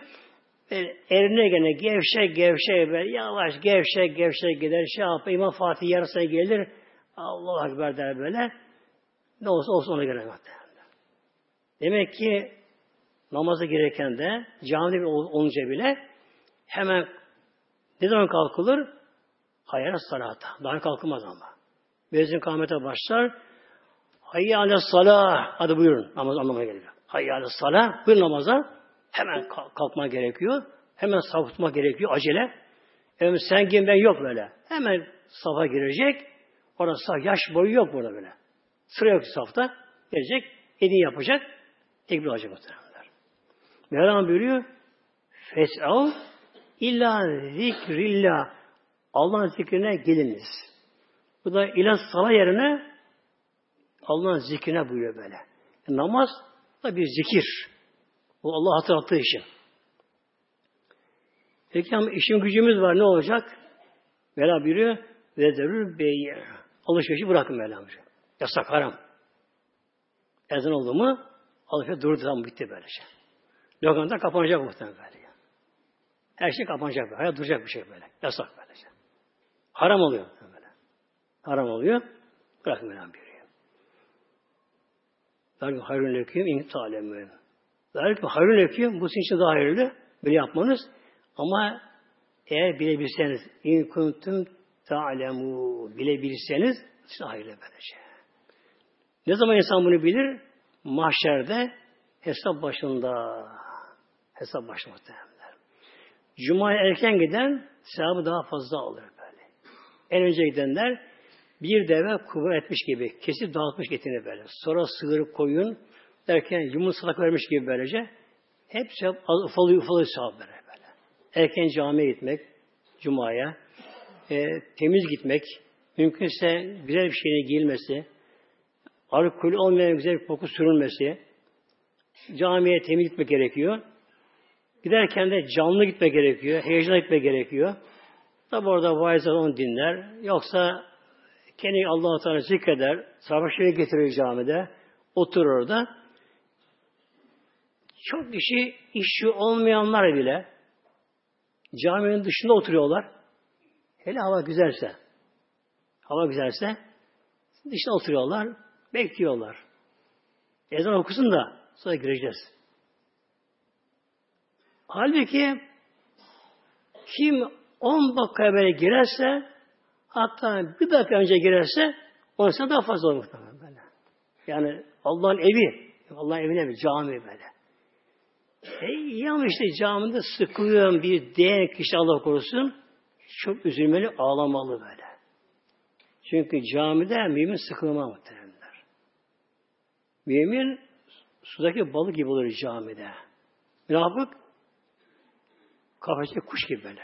erine gene gevşek gevşek böyle yavaş gevşek gevşek gider şey yapar. İmam Fatih yarısına gelir. Allah Ekber der böyle. Ne olsa olsun ona göre Demek ki namaza gereken de camide olunca bile hemen ne zaman kalkılır? Hayır salata. Daha kalkılmaz ama. Bezin kâmete başlar. Hayya ale salah. Hadi buyurun. Namaz anlamaya geliyor. Hayya ale salah. Buyurun namaza. Hemen kalkma gerekiyor. Hemen saf gerekiyor. Acele. Evet, sen kim ben yok böyle. Hemen safa girecek. Orada saf, yaş boyu yok burada böyle. Sıra yok safta. Gelecek. Edin yapacak. Tekbir alacak muhtemelenler. Mevlam buyuruyor. Fes'al illa zikrillah. Allah'ın zikrine geliniz. Bu da ilah sala yerine Allah'ın zikrine buyuruyor böyle. E, namaz da bir zikir. Bu Allah hatırlattığı için. Peki ama işin gücümüz var ne olacak? Mevla buyuruyor ve derül beyi. Alışverişi bırakın Mevla buyuruyor. Yasak haram. Ezan oldu mu alışveriş durdu tam bitti böylece. Lokanta kapanacak muhtemelen böyle. Her şey kapanacak böyle. Hayat duracak bir şey böyle. Yasak böylece. Haram oluyor böyle. Haram oluyor. Bırakın Mevla buyuruyor. Belki hayrun leküm in talemün. Belki hayrun leküm bu sizin için daha hayırlı. Böyle yapmanız. Ama eğer bilebilseniz in kuntum ta'lemu bilebilseniz size hayırlı böylece. Ne zaman insan bunu bilir? Mahşerde hesap başında. Hesap başında muhtemelenler. Cuma'ya erken giden sevabı daha fazla alır böyle. En önce gidenler bir deve kubur etmiş gibi kesip dağıtmış etini böyle. Sonra sığır koyun derken yumurtalık vermiş gibi böylece. Hepsi ufalı ufalı sevap böyle. böyle. Erken camiye gitmek, cumaya, e, temiz gitmek, mümkünse güzel bir şeyine giyilmesi, alkol olmayan güzel bir koku sürülmesi, camiye temiz gitmek gerekiyor. Giderken de canlı gitmek gerekiyor, heyecanla gitmek gerekiyor. Tabi orada vaizler onu dinler. Yoksa kendi Allah-u Teala zikreder, sabah getirir camide, oturur orada. Çok kişi işi olmayanlar bile caminin dışında oturuyorlar. Hele hava güzelse, hava güzelse dışında oturuyorlar, bekliyorlar. Ezan okusun da sonra gireceğiz. Halbuki kim 10 dakika böyle girerse Hatta bir dakika önce girerse ondan daha fazla olur böyle. Yani Allah'ın evi, Allah'ın evine bir cami böyle. E, ya işte camide sıkılıyorum bir diyen kişi Allah korusun çok üzülmeli, ağlamalı böyle. Çünkü camide mümin sıkılma muhtemelenler. Mümin sudaki balık gibi olur camide. Münafık kafeste kuş gibi böyle.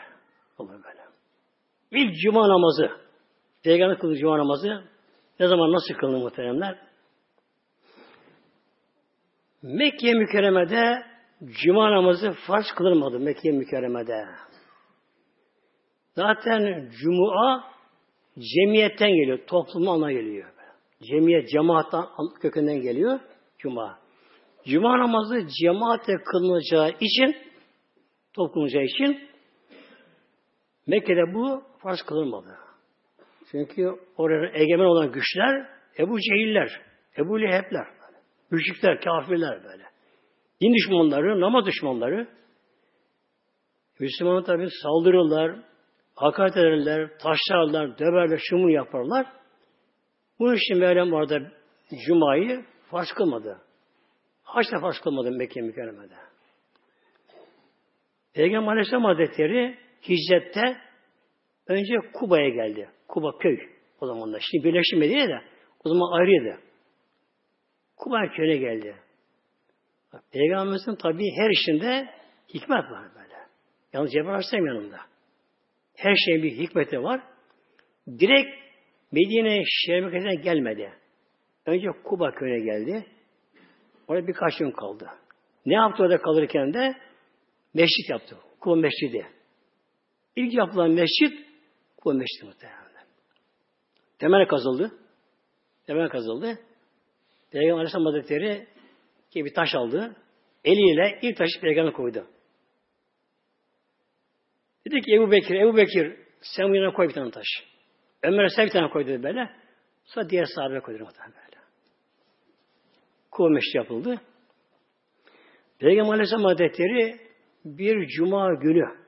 Olur böyle. İlk cuma namazı. Peygamber kıldı cuma namazı. Ne zaman nasıl kılınır muhteremler? Mekke mükerremede cuma namazı farz kılınmadı Mekke mükerremede. Zaten cuma cemiyetten geliyor. Topluma ana geliyor. Cemiyet, cemaattan kökünden geliyor. Cuma. Cuma namazı cemaatle kılınacağı için toplanacağı için Mekke'de bu farz kılınmadı. Çünkü orada egemen olan güçler Ebu Cehiller, Ebu Lehebler, müşrikler, kafirler böyle. Din düşmanları, namaz düşmanları Müslümanlar tabi saldırırlar, hakaret ederler, taşlarlar, döverler, şumu yaparlar. Bu için Meryem orada Cuma'yı farz kılmadı. Haçta farz kılmadı Mekke mükerremede. Peygamber Aleyhisselam Hazretleri hicrette önce Kuba'ya geldi. Kuba köy. o zamanlar. Şimdi birleşti Medine de o zaman ayrıydı. Kuba köyüne geldi. Peygamberimizin tabii her işinde hikmet var böyle. Yalnız Cebrail Aleyhisselam yanında. Her şeyin bir hikmeti var. Direkt Medine merkezine gelmedi. Önce Kuba köyüne geldi. Orada birkaç gün kaldı. Ne yaptı orada kalırken de? Meşrit yaptı. Kuba Meşridi. İlk yapılan mescit Kuba Meşridi muhtemelen. Temel kazıldı. Temel kazıldı. Peygamber Aleyhisselam Hazretleri ki bir taş aldı. Eliyle ilk taşı peygamber koydu. Dedi ki Ebu Bekir, Ebu Bekir sen bu yana koy bir tane taş. Ömer'e sen bir tane koy dedi böyle. Sonra diğer sahabe koydu muhtemelen böyle. Kuva meşri yapıldı. Peygamber Aleyhisselam Hazretleri bir cuma günü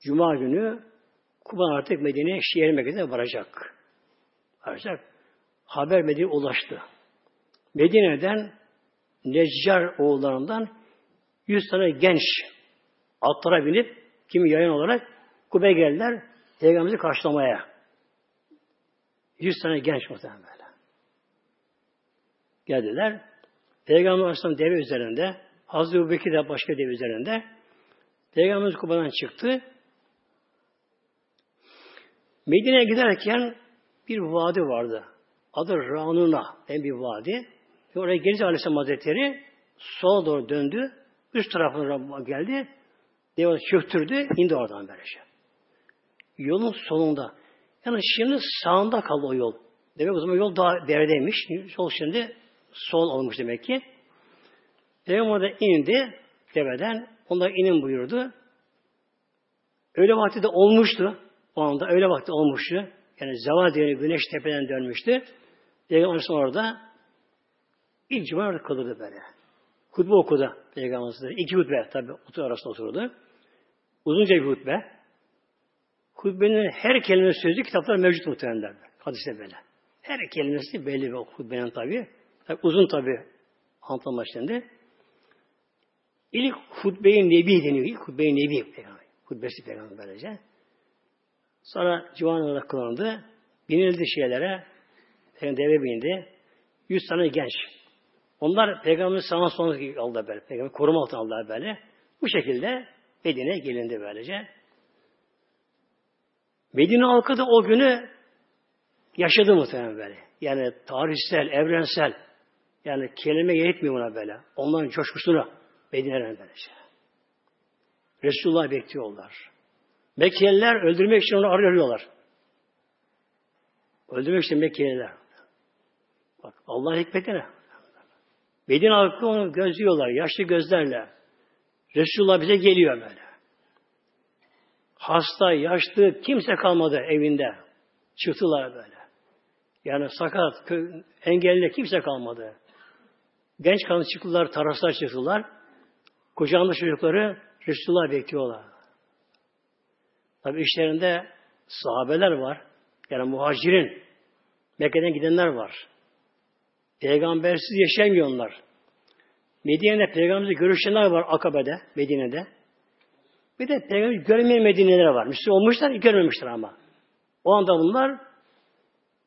cuma günü Kuba artık Medine'ye şehir merkezine varacak. Varacak. Haber Medine'ye ulaştı. Medine'den Neccar oğullarından yüz tane genç atlara binip kimi yayın olarak Kube'ye geldiler Peygamber'i karşılamaya. Yüz tane genç muhtemelen böyle. Geldiler. Peygamber Aleyhisselam deve üzerinde Hazreti Ebu Bekir de başka deve üzerinde Peygamberimiz Kuba'dan çıktı. Medine'ye giderken bir vadi vardı. Adı Ranuna en bir vadi. Ve oraya gelince Aleyhisselam Hazretleri sola doğru döndü. Üst tarafına geldi. Devam çöktürdü. indi oradan böylece. Yolun solunda. Yani şimdi sağında kaldı o yol. Demek o zaman yol daha deredeymiş. Yol şimdi sol olmuş demek ki. Peygamber orada indi deveden. Onlar inin buyurdu. Öyle vakti de olmuştu. O anda öyle vakti olmuştu. Yani zeval dönü güneş tepeden dönmüştü. Peygamber orada ilk cuma orada kalırdı böyle. Hutbe okudu Peygamberimiz. İki hutbe tabi otur arasında oturdu. Uzunca bir hutbe. Hutbenin her kelime sözü kitaplar mevcut muhtemelen. Hadiste böyle. Her kelimesi belli bir hutbenin tabi. tabi uzun tabi anlatma şimdi. İlk hutbe-i nebi deniyor. İlk hutbe-i nebi peygamber. Hutbesi peygamber böylece. Sonra civan olarak kılındı. Binildi şeylere. Deve bindi. Yüz tane genç. Onlar peygamberin sağına soluna aldı böyle. Peygamber koruma altına aldılar böyle. Bu şekilde Medine'ye gelindi böylece. Medine halkı da o günü yaşadı muhtemelen böyle. Yani tarihsel, evrensel yani kelime yetmiyor ona böyle. Onların coşkusunu Medine'den böylece. Resulullah bekliyorlar. Mekkeliler öldürmek için onu arıyorlar. Öldürmek için Mekkeliler. Bak Allah hikmetine. Medine halkı onu gözlüyorlar. Yaşlı gözlerle. Resulullah bize geliyor böyle. Hasta, yaşlı, kimse kalmadı evinde. Çıktılar böyle. Yani sakat, engelli kimse kalmadı. Genç kanı çıktılar, taraslar çıktılar. Kucağında çocukları Resulullah bekliyorlar. Tabi işlerinde sahabeler var. Yani muhacirin. Mekke'den gidenler var. Peygambersiz yaşayamıyorlar. Medine'de peygamberle görüşenler var Akabe'de, Medine'de. Bir de peygamber görmeyen Medine'ler var. Müslüman olmuşlar, görmemişler ama. O anda bunlar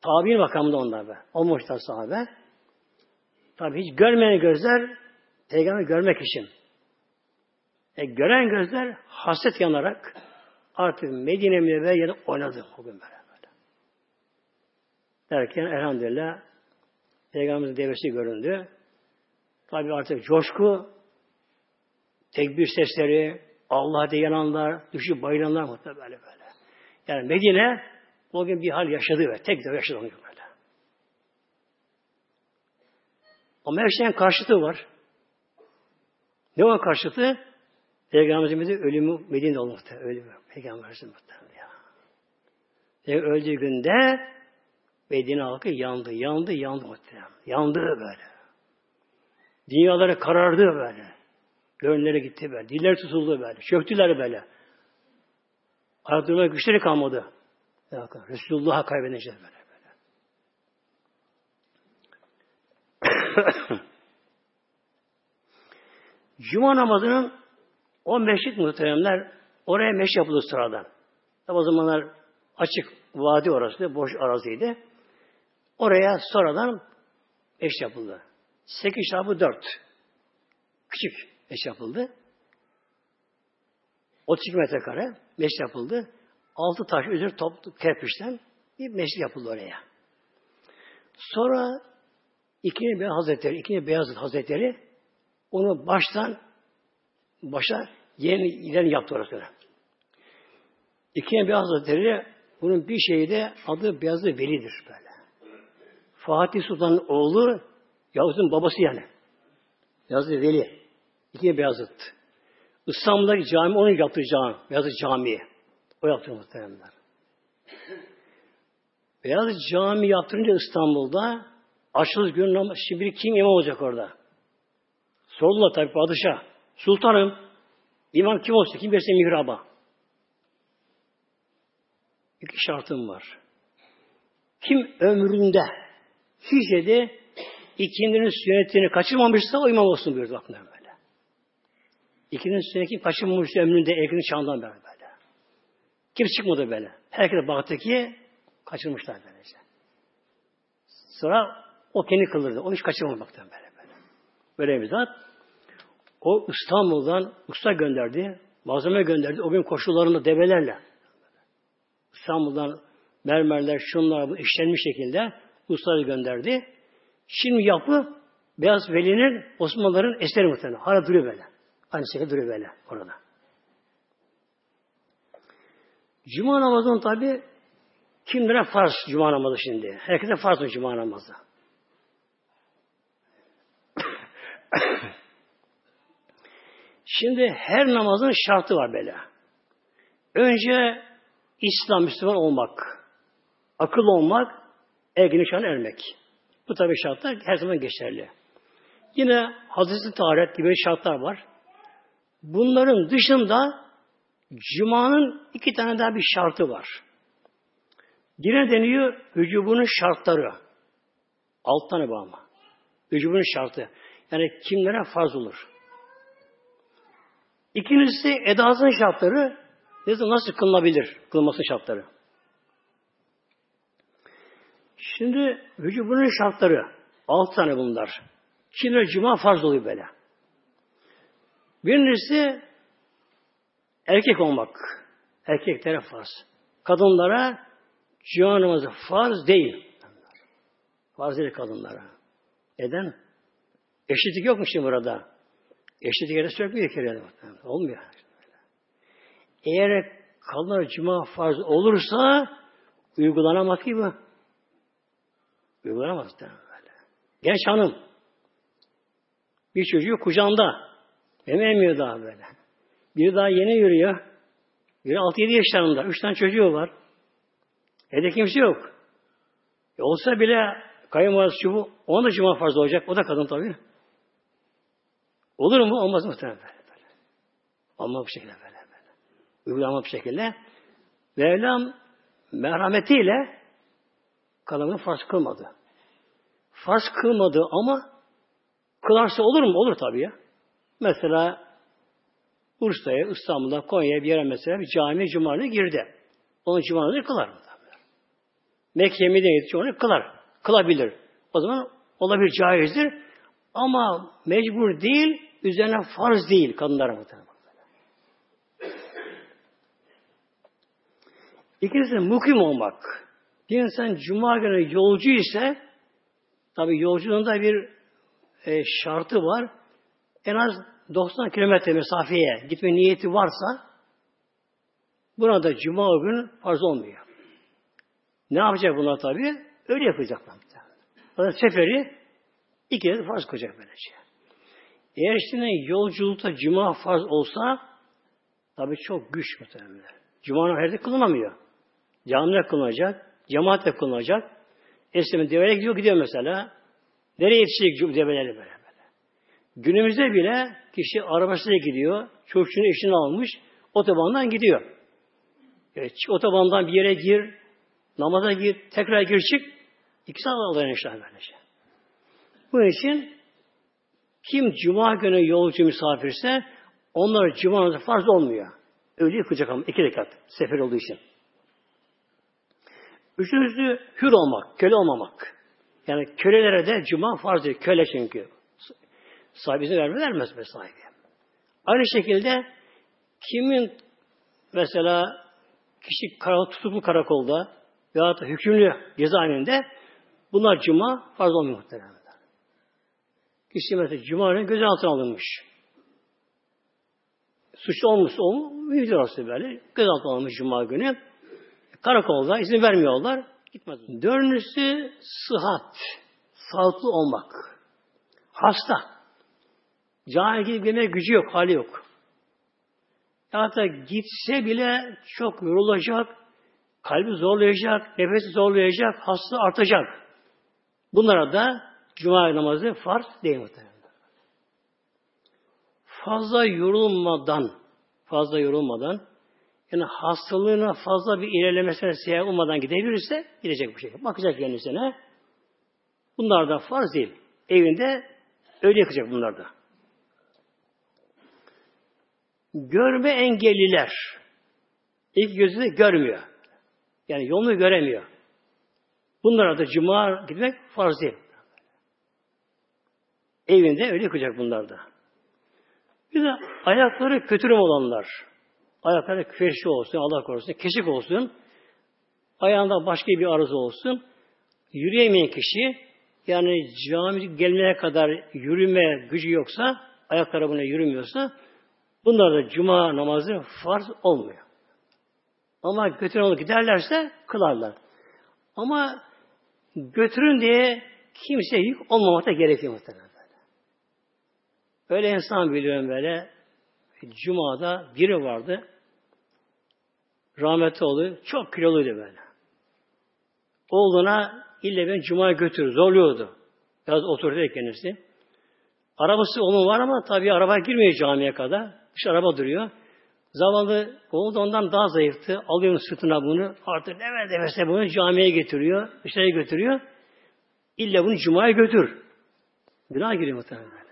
tabi'in makamında onlar be. Olmuşlar sahabe. Tabi hiç görmeyen gözler peygamber görmek için. E, gören gözler haset yanarak artık Medine Münevver yerine oynadı o gün böyle. Derken elhamdülillah Peygamberimizin devesi göründü. Tabi artık coşku, tekbir sesleri, Allah'a yananlar, düşüp bayılanlar muhtemelen böyle böyle. Yani Medine o gün bir hal yaşadı ve tek de yaşadı onu böyle. Ama her şeyin karşıtı var. Ne o karşıtı? Peygamberimizin ölümü Medine'de olmakta. Ölümü. Peygamberimizin muhtemelen ya. Öldüğü günde Medine halkı yandı, yandı, yandı muhtemelen. Yandı böyle. Dünyaları karardı böyle. Gönülleri gitti böyle. Diller tutuldu böyle. Çöktüler böyle. Ayaklarına güçleri kalmadı. Resulullah'a kaybedeceğiz böyle. böyle. Cuma namazının o meşrit muhteremler oraya meş yapılır sıradan. Tabi o zamanlar açık vadi orası, boş araziydi. Oraya sonradan eş yapıldı. 8 çarpı 4. Küçük eş yapıldı. 32 metrekare meşri yapıldı. Altı taş üzeri top kerpiçten bir meşri yapıldı oraya. Sonra İkinci Beyaz Hazretleri, ikinci Beyaz Hazretleri onu baştan başa yeniden yaptı orasını. İkinci Beyaz Hazretleri bunun bir şeyi de adı Beyazlı Veli'dir böyle. Fatih Sultan'ın oğlu Yavuz'un babası yani. Beyazlı Veli. İkinci Beyazıt. İstanbul'daki cami onun yaptığı cami. Beyazıt Camii. O yaptı muhteremler. Beyazıt Cami yaptırınca İstanbul'da açılış günü namaz. Şimdi kim imam olacak orada? Sordular tabi padişah. Sultanım imam kim olsun? Kim verse mihraba? İki şartım var. Kim ömründe hiç dedi ikindinin sünnetini kaçırmamışsa o imam olsun buyurdu. Bakın böyle. İkindinin sünnetini kim kaçırmamışsa ömründe erkenin çağından beri böyle. Kim çıkmadı böyle. Herkes baktaki kaçırmışlar böylece. Sonra o kendi kılırdı. Onu hiç kaçırmamaktan böyle böyle. Böyle bir zat. O İstanbul'dan usta gönderdi. Malzeme gönderdi. O gün koşullarında develerle. İstanbul'dan mermerler, şunlar bu işlenmiş şekilde ustaları gönderdi. Şimdi yapı Beyaz Veli'nin Osmanlıların eseri muhtemelen. Hala duruyor böyle. Aynı şekilde duruyor böyle orada. Cuma namazının tabi kimlere farz cuma namazı şimdi? Herkese farz mı cuma namazı? şimdi her namazın şartı var böyle. Önce İslam Müslüman olmak, akıl olmak, ergin nişan ermek. Bu tabi şartlar her zaman geçerli. Yine Hazreti Taharet gibi şartlar var. Bunların dışında Cuma'nın iki tane daha bir şartı var. Yine deniyor vücubunun şartları. Alt tane bu ama. Vücubunun şartı. Yani kimlere farz olur. İkincisi edasının şartları nasıl kılınabilir? Kılması şartları. Şimdi vücubunun şartları alt tane bunlar. Kimler cuma farz oluyor böyle. Birincisi erkek olmak. Erkeklere farz. Kadınlara cuma namazı farz değil. Farz değil kadınlara. Neden? Eşitlik yok mu şimdi burada? Eşitlik yere sürekli bir kere. Olmuyor. Eğer kadınlara cuma farz olursa uygulanamaz ki bu. Uygulanamaz böyle. Genç hanım bir çocuğu kucağında ememiyor daha böyle. Biri daha yeni yürüyor. Biri 6-7 yaşlarında. Üç tane çocuğu var. Evde kimse yok. E olsa bile kayınvalidesi şu ona da cuma farz olacak. O da kadın tabii. Olur mu? Olmaz mı? Böyle, böyle. Olmaz bu şekilde böyle. böyle. Uygulama bu şekilde. Mevlam merhametiyle kadını farz kılmadı. Farz kılmadı ama kılarsa olur mu? Olur tabii ya. Mesela Bursa'ya, İstanbul'a, Konya'ya bir yere mesela bir cami cumarına girdi. Onun cumarını kılar mı? Mekke'ye Medine'ye gitti, onu kılar. Kılabilir. O zaman olabilir, caizdir. Ama mecbur değil, üzerine farz değil kadınlara muhtemelen. İkincisi mukim olmak. Bir insan cuma günü yolcu ise tabi yolculuğunda bir e, şartı var. En az 90 kilometre mesafeye gitme niyeti varsa buna da cuma günü farz olmuyor. Ne yapacak bunlar tabi? Öyle yapacaklar. O seferi iki kez farz koyacak böylece. Eğer şimdi yolculukta cuma farz olsa tabi çok güç muhtemelen. Cuma her kılınamıyor. Camide kılınacak, cemaatle kılınacak. Eskiden deveye gidiyor, gidiyor mesela. Nereye yetişecek develeri böyle, böyle. Günümüzde bile kişi arabasıyla gidiyor, çocuğunu eşini almış, otobandan gidiyor. Evet, otobandan bir yere gir, namaza gir, tekrar gir çık, iki saat alıyor işte böylece. Bunun için kim cuma günü yolcu misafirse onlar cuma namazı farz olmuyor. Öyle yıkacak ama iki rekat sefer olduğu için. Üçüncüsü hür olmak, köle olmamak. Yani kölelere de cuma farz değil. Köle çünkü. Sahibi izin vermez, be sahibi. Aynı şekilde kimin mesela kişi tutuklu karakolda veya da hükümlü cezaevinde bunlar cuma farz olmuyor muhtemelen. Kişi mesela cuma günü gözaltına alınmış. Suçlu olmuşsa o mühür orası böyle. Gözaltına alınmış cuma günü. Karakolda izin vermiyorlar. Gitmez. Dördüncüsü sıhhat. Sağlıklı olmak. Hasta. Camiye gidip gelmeye gücü yok, hali yok. Hatta gitse bile çok yorulacak, kalbi zorlayacak, nefesi zorlayacak, hasta artacak. Bunlara da cuma namazı farz değil muhtemelen. Fazla yorulmadan, fazla yorulmadan, yani hastalığına fazla bir ilerlemesine sebep olmadan gidebilirse gidecek bu şekilde. Bakacak kendisine. Bunlar da farz değil. Evinde öyle yakacak bunlar da. Görme engelliler. İlk gözü görmüyor. Yani yolunu göremiyor. Bunlara da cuma gitmek farz değil. Evinde öyle yakacak bunlar da. Bir de ayakları kötürüm olanlar. Ayakları küfeşi olsun, Allah korusun, kesik olsun. Ayağında başka bir arıza olsun. Yürüyemeyen kişi yani cami gelmeye kadar yürüme gücü yoksa, ayakları buna yürümüyorsa bunlar da cuma namazı farz olmuyor. Ama götürün olup giderlerse kılarlar. Ama götürün diye kimse yük olmamakta gerekiyor muhtemelen. Öyle insan biliyorum böyle. Cuma'da biri vardı. Rahmetli oldu. Çok kiloluydu böyle. Oğluna ille ben Cuma'ya götür. Zorluyordu. Biraz otorite kendisi. Arabası onun var ama tabii araba girmiyor camiye kadar. Dış araba duruyor. Zavallı oğlu da ondan daha zayıftı. Alıyor sırtına bunu. Artık evet demese bunu camiye getiriyor. Dışarıya götürüyor. İlle bunu Cuma'ya götür. Günah giriyor muhtemelen.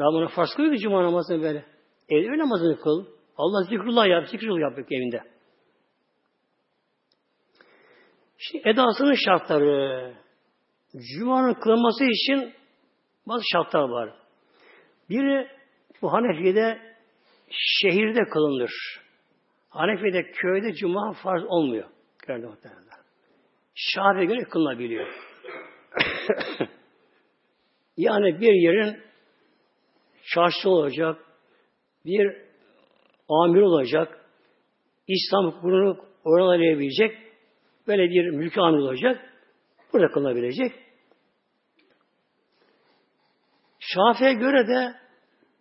Rabbına farz kılıyor cuma namazını böyle. Evde öyle namazını kıl. Allah zikrullah yap, zikrullah yap evinde. Şimdi edasının şartları. Cuma'nın kılınması için bazı şartlar var. Biri bu Hanefi'de şehirde kılınır. Hanefi'de köyde cuma farz olmuyor. Köyde muhtemelen. Şafi'ye göre kılınabiliyor. yani bir yerin çarşı olacak, bir amir olacak, İslam hukukunu oralayabilecek, böyle bir mülkü amir olacak, burada kılınabilecek. Şafi'ye göre de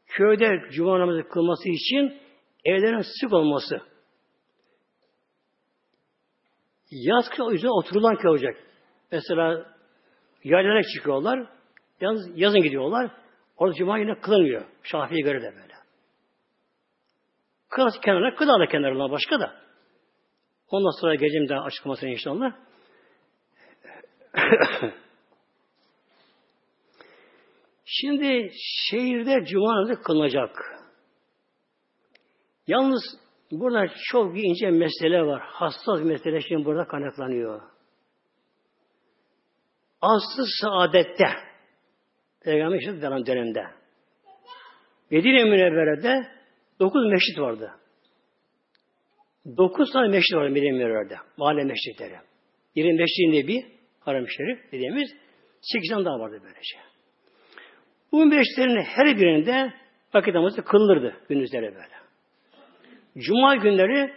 köyde cuma namazı kılması için evlerin sık olması. Yaz yüzüne oturulan köy olacak. Mesela yaylarak çıkıyorlar. Yalnız yazın gidiyorlar. Orada cuma yine kılınmıyor. Şafii'ye göre de böyle. Kılas kenarına, kıla da kenarına başka da. Ondan sonra geleceğim daha açıklamasını inşallah. Şimdi şehirde cuma namazı kılınacak. Yalnız burada çok bir ince mesele var. Hassas mesele şimdi burada kaynaklanıyor. Aslı saadette Peygamber işte dönemde. Medine Münevvere'de dokuz meşrit vardı. Dokuz tane meşrit vardı Medine Münevvere'de. Mahalle meşritleri. Biri meşriğinde bir haram şerif dediğimiz sekiz tane daha vardı böylece. Bu meşritlerin her birinde vakit namazı kılınırdı gündüzleri böyle. Cuma günleri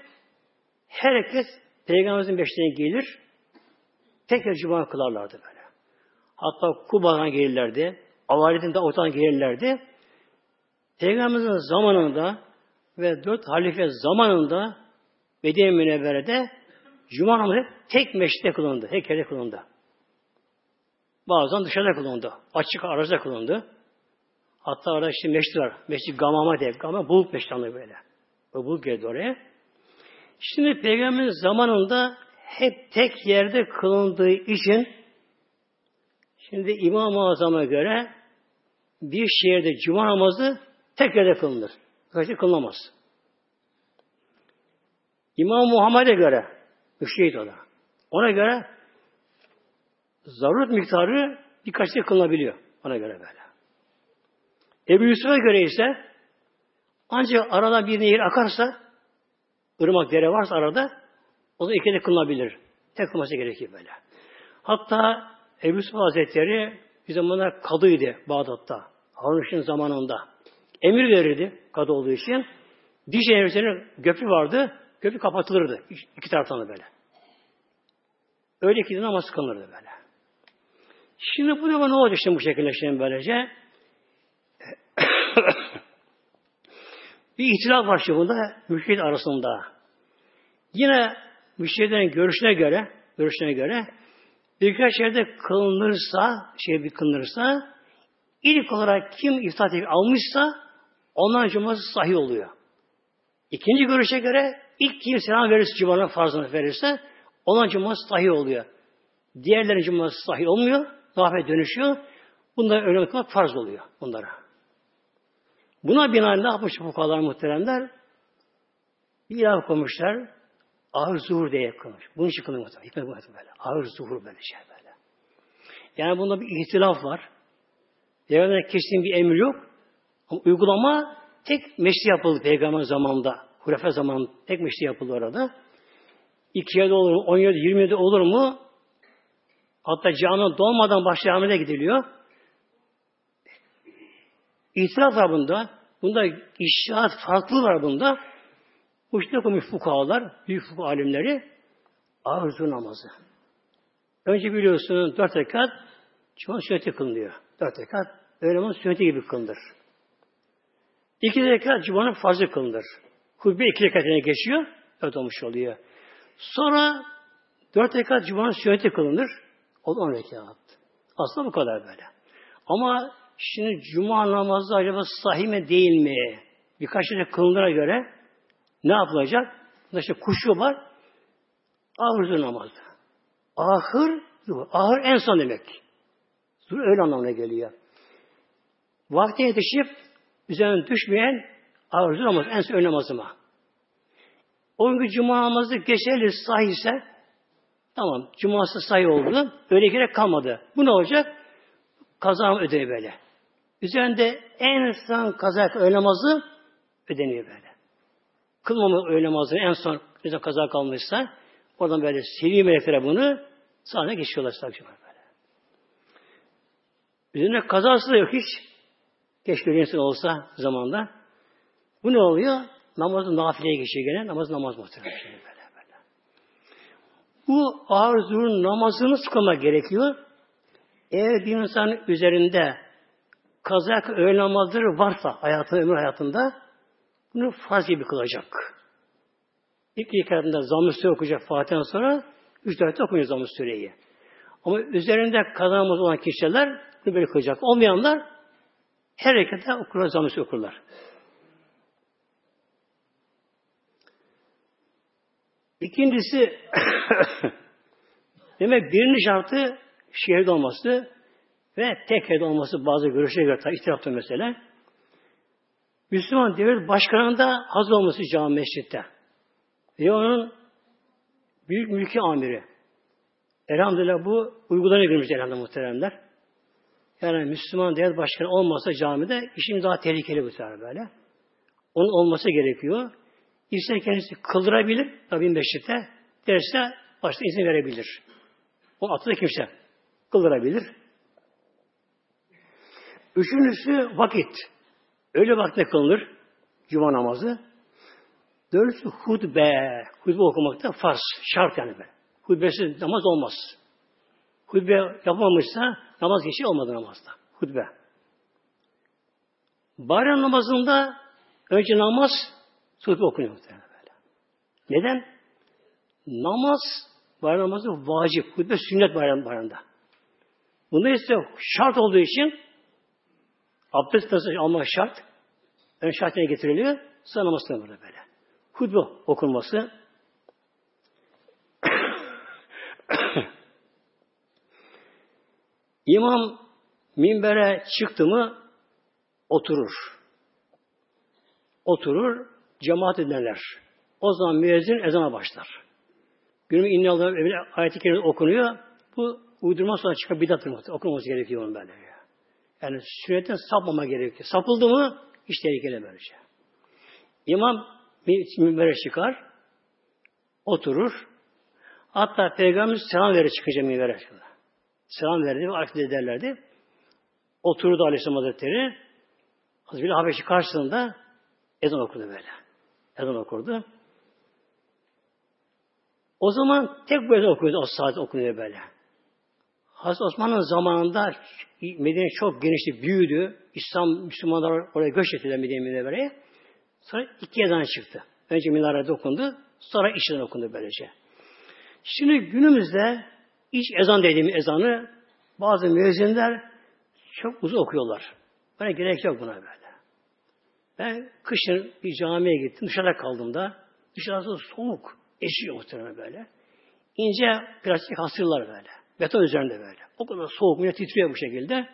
herkes Peygamberimizin meşriğine gelir tekrar cuma kılarlardı böyle. Hatta Kuba'dan gelirlerdi. Avalet'in de ortadan gelirlerdi. Peygamberimizin zamanında ve dört halife zamanında Medine Münevvere'de Cuma namazı tek meşritte kılındı. Heykelde kılındı. Bazen dışarıda kılındı. Açık arazide kılındı. Hatta orada işte meşrit var. Meşrit Gamama diye. Gamama bulut meşrit böyle. O bulut geldi oraya. Şimdi Peygamberin zamanında hep tek yerde kılındığı için Şimdi İmam-ı Azam'a göre bir şehirde cuma namazı tek yerde kılınır. Kaçı kılınamaz. İmam Muhammed'e göre müştehit o da. Ona göre zaruret miktarı birkaç şey kılınabiliyor. Ona göre böyle. Ebu Yusuf'a göre ise ancak arada bir nehir akarsa ırmak dere varsa arada o da ikide kılınabilir. Tek kılması gerekir böyle. Hatta Ebu Yusuf Hazretleri bir zamanlar kadıydı Bağdat'ta. Harun zamanında. Emir verirdi kadı olduğu için. Diş evresinin göpü vardı. Göpü kapatılırdı. iki taraftan da böyle. Öyle iki namaz kılınırdı böyle. Şimdi bu ne olacak şimdi bu şekilde şimdi böylece? bir ihtilaf var şu bunda müşrik arasında. Yine müşriklerin görüşüne göre görüşüne göre birkaç yerde kılınırsa şey bir kılınırsa ilk olarak kim iftar almışsa ondan cuması sahih oluyor. İkinci görüşe göre ilk kim selam verirse cumanın farzını verirse ondan cuması sahih oluyor. Diğerlerin cuması sahih olmuyor. Nafile dönüşüyor. Bunları öyle kılmak farz oluyor bunlara. Buna binaen ne yapmış bu kadar muhteremler? Bir ilah koymuşlar. Ağır zuhur diye kılmış. Bunun için kılıyor muhtemelen. Hikmet muhtemelen böyle. Ağır zuhur böyle şey böyle. Yani bunda bir ihtilaf var. Peygamber'den kesin bir emir yok. Ama uygulama tek meşri yapıldı peygamber zamanında. Hurefe zamanında tek meşri yapıldı orada. İki yerde olur mu? On yedi, yirmi yedi olur mu? Hatta canın dolmadan başlayamına gidiliyor. İtiraf var bunda. Bunda işaret farklı var bunda. İşte koymuş fukahalar, büyük fukaha alimleri arzu namazı. Önce biliyorsun dört rekat cuma sünneti kılınıyor. Dört rekat öğle namazı sünneti gibi kılınır. İki rekat cumanın farzı kılınır. Hutbe iki rekatine geçiyor. Dört olmuş oluyor. Sonra dört rekat cumanın sünneti kılınır. O da on rekat. Aslında bu kadar böyle. Ama şimdi cuma namazı acaba sahih mi değil mi? Birkaç tane kılındıra göre ne yapılacak? Bunda kuşu var. Ahır namazı. Ahır, ahır en son demek. Öyle anlamına geliyor. Vakti yetişip üzerine düşmeyen ahır namazı, en son namazı mı? O gün cuma namazı geçerli sahihse tamam cuması sahih oldu. Öyle gerek kalmadı. Bu ne olacak? Kaza ödeniyor böyle. Üzerinde en son kazak öğle namazı ödeniyor böyle. Kılmama öğle namazını en son bize kaza kalmışsa oradan böyle seri meleklere bunu sahne geçiyorlar sadece böyle. Üzerine kazası da yok hiç. Keşke bir olsa zamanda. Bu ne oluyor? Namazın nafileye geçiyor gene. Namaz namaz muhtemelen. Böyle, böyle. Bu ağır zuhurun namazını sıkılmak gerekiyor. Eğer bir insanın üzerinde kazak öğle namazları varsa hayatı, ömür hayatında bunu farz gibi kılacak. İlk rekatında zamm-ı okuyacak Fatiha'dan sonra üç rekatı okuyacak zamm-ı. Ama üzerinde kazanımız olan kişiler bunu böyle kılacak. Olmayanlar her rekatta okurlar, zamm-ı okurlar. İkincisi demek birinci şartı şehirde olması ve tek evde olması bazı görüşlere göre tabi ihtilafta mesele. Müslüman devlet başkanında hazır olması cami mescitte. Ve onun büyük mülki amiri. Elhamdülillah bu uygularına girmiş elhamdülillah muhteremler. Yani Müslüman devlet başkanı olmasa camide işin daha tehlikeli bu sefer böyle. Onun olması gerekiyor. İster kendisi kıldırabilir tabi meşritte. Derse başta izin verebilir. O atıda kimse kıldırabilir. Üçüncüsü vakit. Öyle vakitte kılınır. Cuma namazı. Dördüncüsü hutbe. Hutbe okumakta farz. Şart yani be. Hutbesiz namaz olmaz. Hutbe yapmamışsa namaz geçiyor olmadı namazda. Hutbe. Bayram namazında önce namaz hutbe okunuyor muhtemelen böyle. Neden? Namaz bayram namazı vacip. Hutbe sünnet bayram bayramda. Bunda ise şart olduğu için Abdest nasıl almak şart. Ön şartına getiriliyor. Sonra namaz burada böyle. Hutbe okunması. İmam minbere çıktı mı oturur. Oturur, cemaat ederler. O zaman müezzin ezana başlar. Günümüz inne Allah ayet-i okunuyor. Bu uydurma sonra çıkan bidat okunması gerekiyor onun böyle. Yani sünnetten sapmama gerekiyor. Sapıldı mı iş tehlikeli böylece. İmam minbere çıkar, oturur. Hatta Peygamberimiz selam verir çıkınca minbere. Selam verdi ve hareket ederlerdi. Oturdu Aleyhisselam Hazretleri. Hazreti Habeşi karşısında ezan okudu böyle. Ezan okurdu. O zaman tek ezan okuyordu. O saat okunuyor böyle. Hazreti Osman'ın zamanında Medine çok genişti, büyüdü. İslam, Müslümanlar oraya göç ettiler Medine Münevvere'ye. Sonra iki ezan çıktı. Önce minarede okundu, sonra ezan okundu böylece. Şimdi günümüzde iç ezan dediğimiz ezanı bazı müezzinler çok uzun okuyorlar. Bana gerek yok buna böyle. Ben kışın bir camiye gittim, dışarıda kaldım da dışarısı soğuk, esiyor muhtemelen böyle. İnce plastik hasırlar böyle. Beton üzerinde böyle. O kadar soğuk, millet titriyor bu şekilde.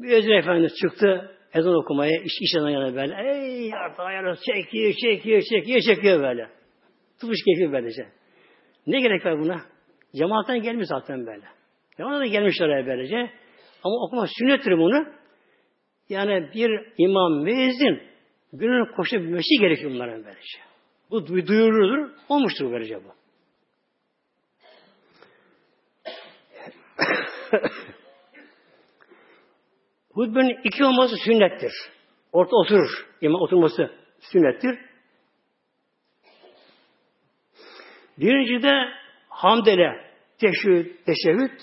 Bir Ezra Efendimiz çıktı ezan okumaya, iş, iş ezan yana böyle. Ey artık ayarı çekiyor, çekiyor, çekiyor, çekiyor böyle. Tıpış keyfi böylece. Ne gerek var buna? Cemaatten gelmiş zaten böyle. Cemaatten gelmişler böylece. Ama okuma sünnettir bunu. Yani bir imam müezzin günün koşabilmesi gerekiyor bunların böylece. Bu duyurulur, olmuştur böylece bu. Hutbenin iki olması sünnettir. Orta oturur. İmam oturması sünnettir. Birinci de hamdele, teşhüd, teşehhüd,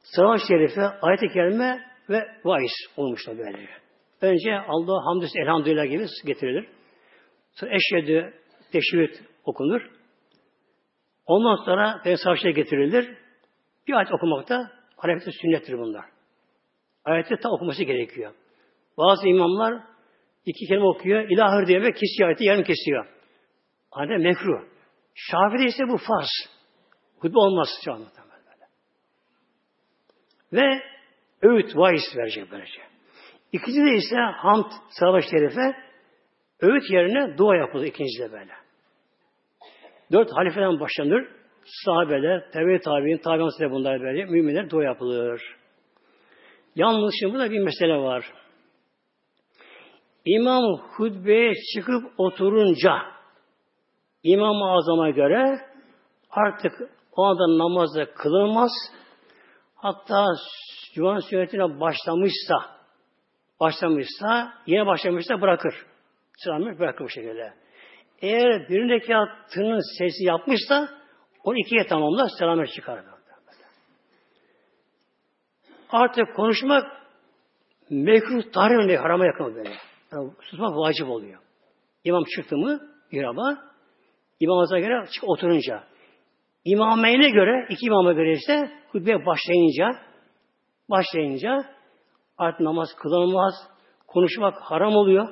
salavat şerife, ayet-i kerime ve vaiz olmuşlar böyle. Önce Allah hamdü elhamdülillah gibi getirilir. Sonra eşhedü, teşhüd okunur. Ondan sonra Peygamber getirilir. Bir ayet okumakta Arapçada sünnettir bunlar. Ayeti ta okuması gerekiyor. Bazı imamlar iki kelime okuyor, ilahır diye ve kesiyor ayeti yarım kesiyor. Anne mekruh. Şafi'de ise bu farz. Hutbe olmaz şu anda. Ve öğüt, vaiz verecek böylece. İkinci de ise hamd, savaş şerife öğüt yerine dua yapılır ikincide böyle. Dört halifeden başlanır sahabeler, tevbe tabi'in, tabi'in bunlar böyle, müminler dua yapılır. Yalnız şimdi burada bir mesele var. İmam hutbeye çıkıp oturunca İmam-ı Azam'a göre artık o anda namazda kılınmaz. Hatta Yuvan sünnetine başlamışsa başlamışsa, yine başlamışsa bırakır. Sıramır bırakır bu şekilde. Eğer bir rekatının sesi yapmışsa onu ikiye tamamlar, selamet çıkar. Artık konuşmak mekruh tarihinde harama yakın böyle. Yani susmak vacip oluyor. İmam çıktı mı iraba, imamaza göre çık oturunca. İmameyne göre, iki imama göre ise hutbeye başlayınca, başlayınca artık namaz kılınmaz, konuşmak haram oluyor.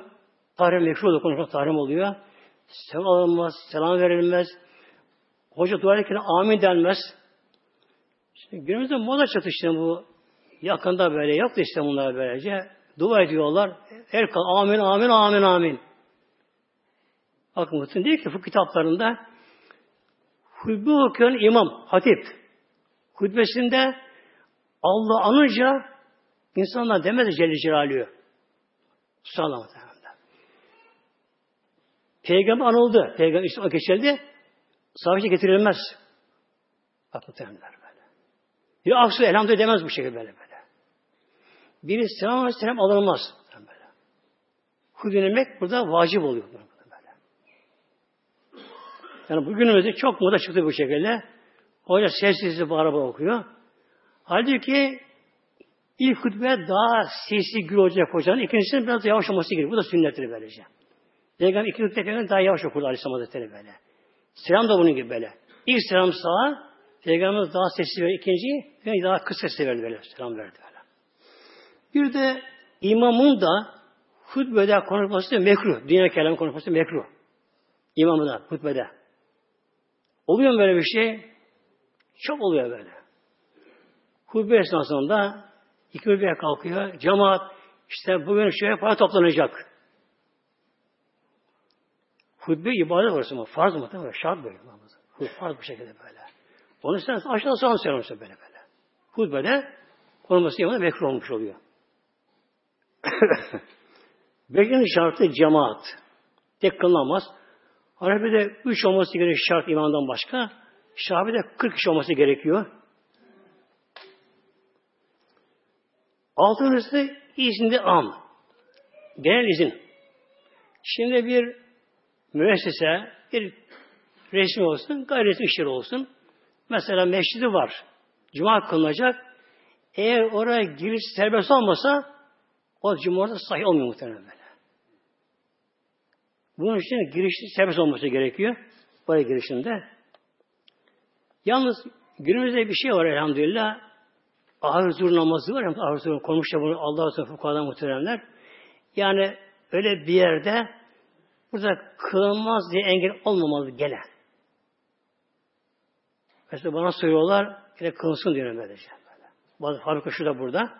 Tarih mekruh oluyor, konuşmak haram oluyor. Selam alınmaz, selam verilmez, Hoca dua ederken amin denmez. İşte günümüzde moda çatıştı bu. Yakında böyle yoktu işte bunlar böylece. Dua ediyorlar. Her kal amin amin amin amin. Bakın bütün diyor ki bu kitaplarında hutbe okuyan imam, hatip hutbesinde Allah anınca insanlar demez Celle Celaluhu. Sallallahu Peygamber anıldı. Peygamber işte geçildi. Savaşa getirilmez. Bak muhtemelenler böyle. Bir aksu elhamdülillah demez bu şekilde böyle böyle. Biri selam aleyhisselam alınmaz. Böyle. Hudünemek burada vacip oluyor. Böyle. Yani bugünümüzde çok moda çıktı bu şekilde. Hoca sessiz bağıra bağıra okuyor. Halbuki ilk hutbe daha sesli gül olacak hocanın. İkincisinin biraz yavaş olması gerekiyor. Bu da sünnettir böylece. Peygamber iki hutbe daha yavaş okurdu Aleyhisselam Hazretleri böyle. Selam da bunun gibi böyle. İlk selam sağa, Peygamberimiz daha sesli verdi. İkinciyi daha kısa sesli verdi böyle. Selam verdi böyle. Bir de imamın da hutbede konuşması mekruh. Dünya kelamı konuşması mekruh. İmamı da hutbede. Oluyor mu böyle bir şey? Çok oluyor böyle. Hutbe esnasında iki hutbeye kalkıyor. Cemaat işte bugün şöyle para toplanacak. Hutbe ibadet orası mı? Farz mı? Tabii, şart böyle. Farz bu şekilde böyle. Onu sen aşağıda soğan söylemişsin böyle böyle. Hutbede konulması yanında mekruh olmuş oluyor. Beşinci şartı cemaat. Tek kılınamaz. Hanefi'de üç olması gerekiyor şart imandan başka. Şafi'de kırk kişi olması gerekiyor. Altıncısı izni am. Genel izin. Şimdi bir müessese, bir resmi olsun, gayri resmi işleri olsun. Mesela mescidi var. Cuma kılınacak. Eğer oraya giriş serbest olmasa o cuma orada sahih olmuyor muhtemelen böyle. Bunun için giriş serbest olması gerekiyor. Buraya girişinde. Yalnız günümüzde bir şey var elhamdülillah. Ahir zur namazı var. Ahir zur konmuşlar bunu Allah'a sınıfı fukadan muhteremler. Yani öyle bir yerde burada kılınmaz diye engel olmamalı gene. Mesela bana söylüyorlar, yine kılınsın diyor böylece. Böyle. Bazı fabrika şurada burada.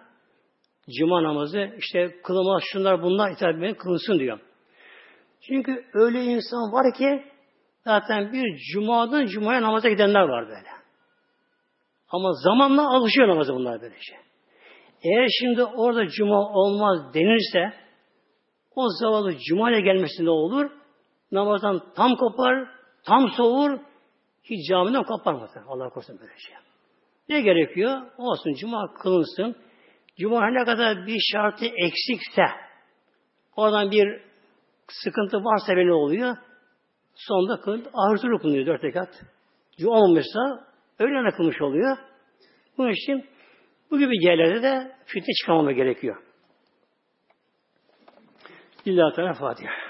Cuma namazı, işte kılınmaz şunlar bunlar itaat etmeyin, kılınsın diyor. Çünkü öyle insan var ki zaten bir cumadan cumaya namaza gidenler var böyle. Ama zamanla alışıyor namaza bunlar böylece. Eğer şimdi orada cuma olmaz denirse o zavallı cumaya gelmesi ne olur? Namazdan tam kopar, tam soğur, hiç camiden kopar mı? Allah korusun böyle şey. Ne gerekiyor? Olsun cuma kılınsın. Cuma ne kadar bir şartı eksikse oradan bir sıkıntı varsa ne oluyor? Sonunda kılın, arzulu kılınıyor dört rekat. Cuma olmuşsa öğlen kılmış oluyor. Bunun için bu gibi yerlerde de fitne çıkarmama gerekiyor. İlla Teala Fatiha.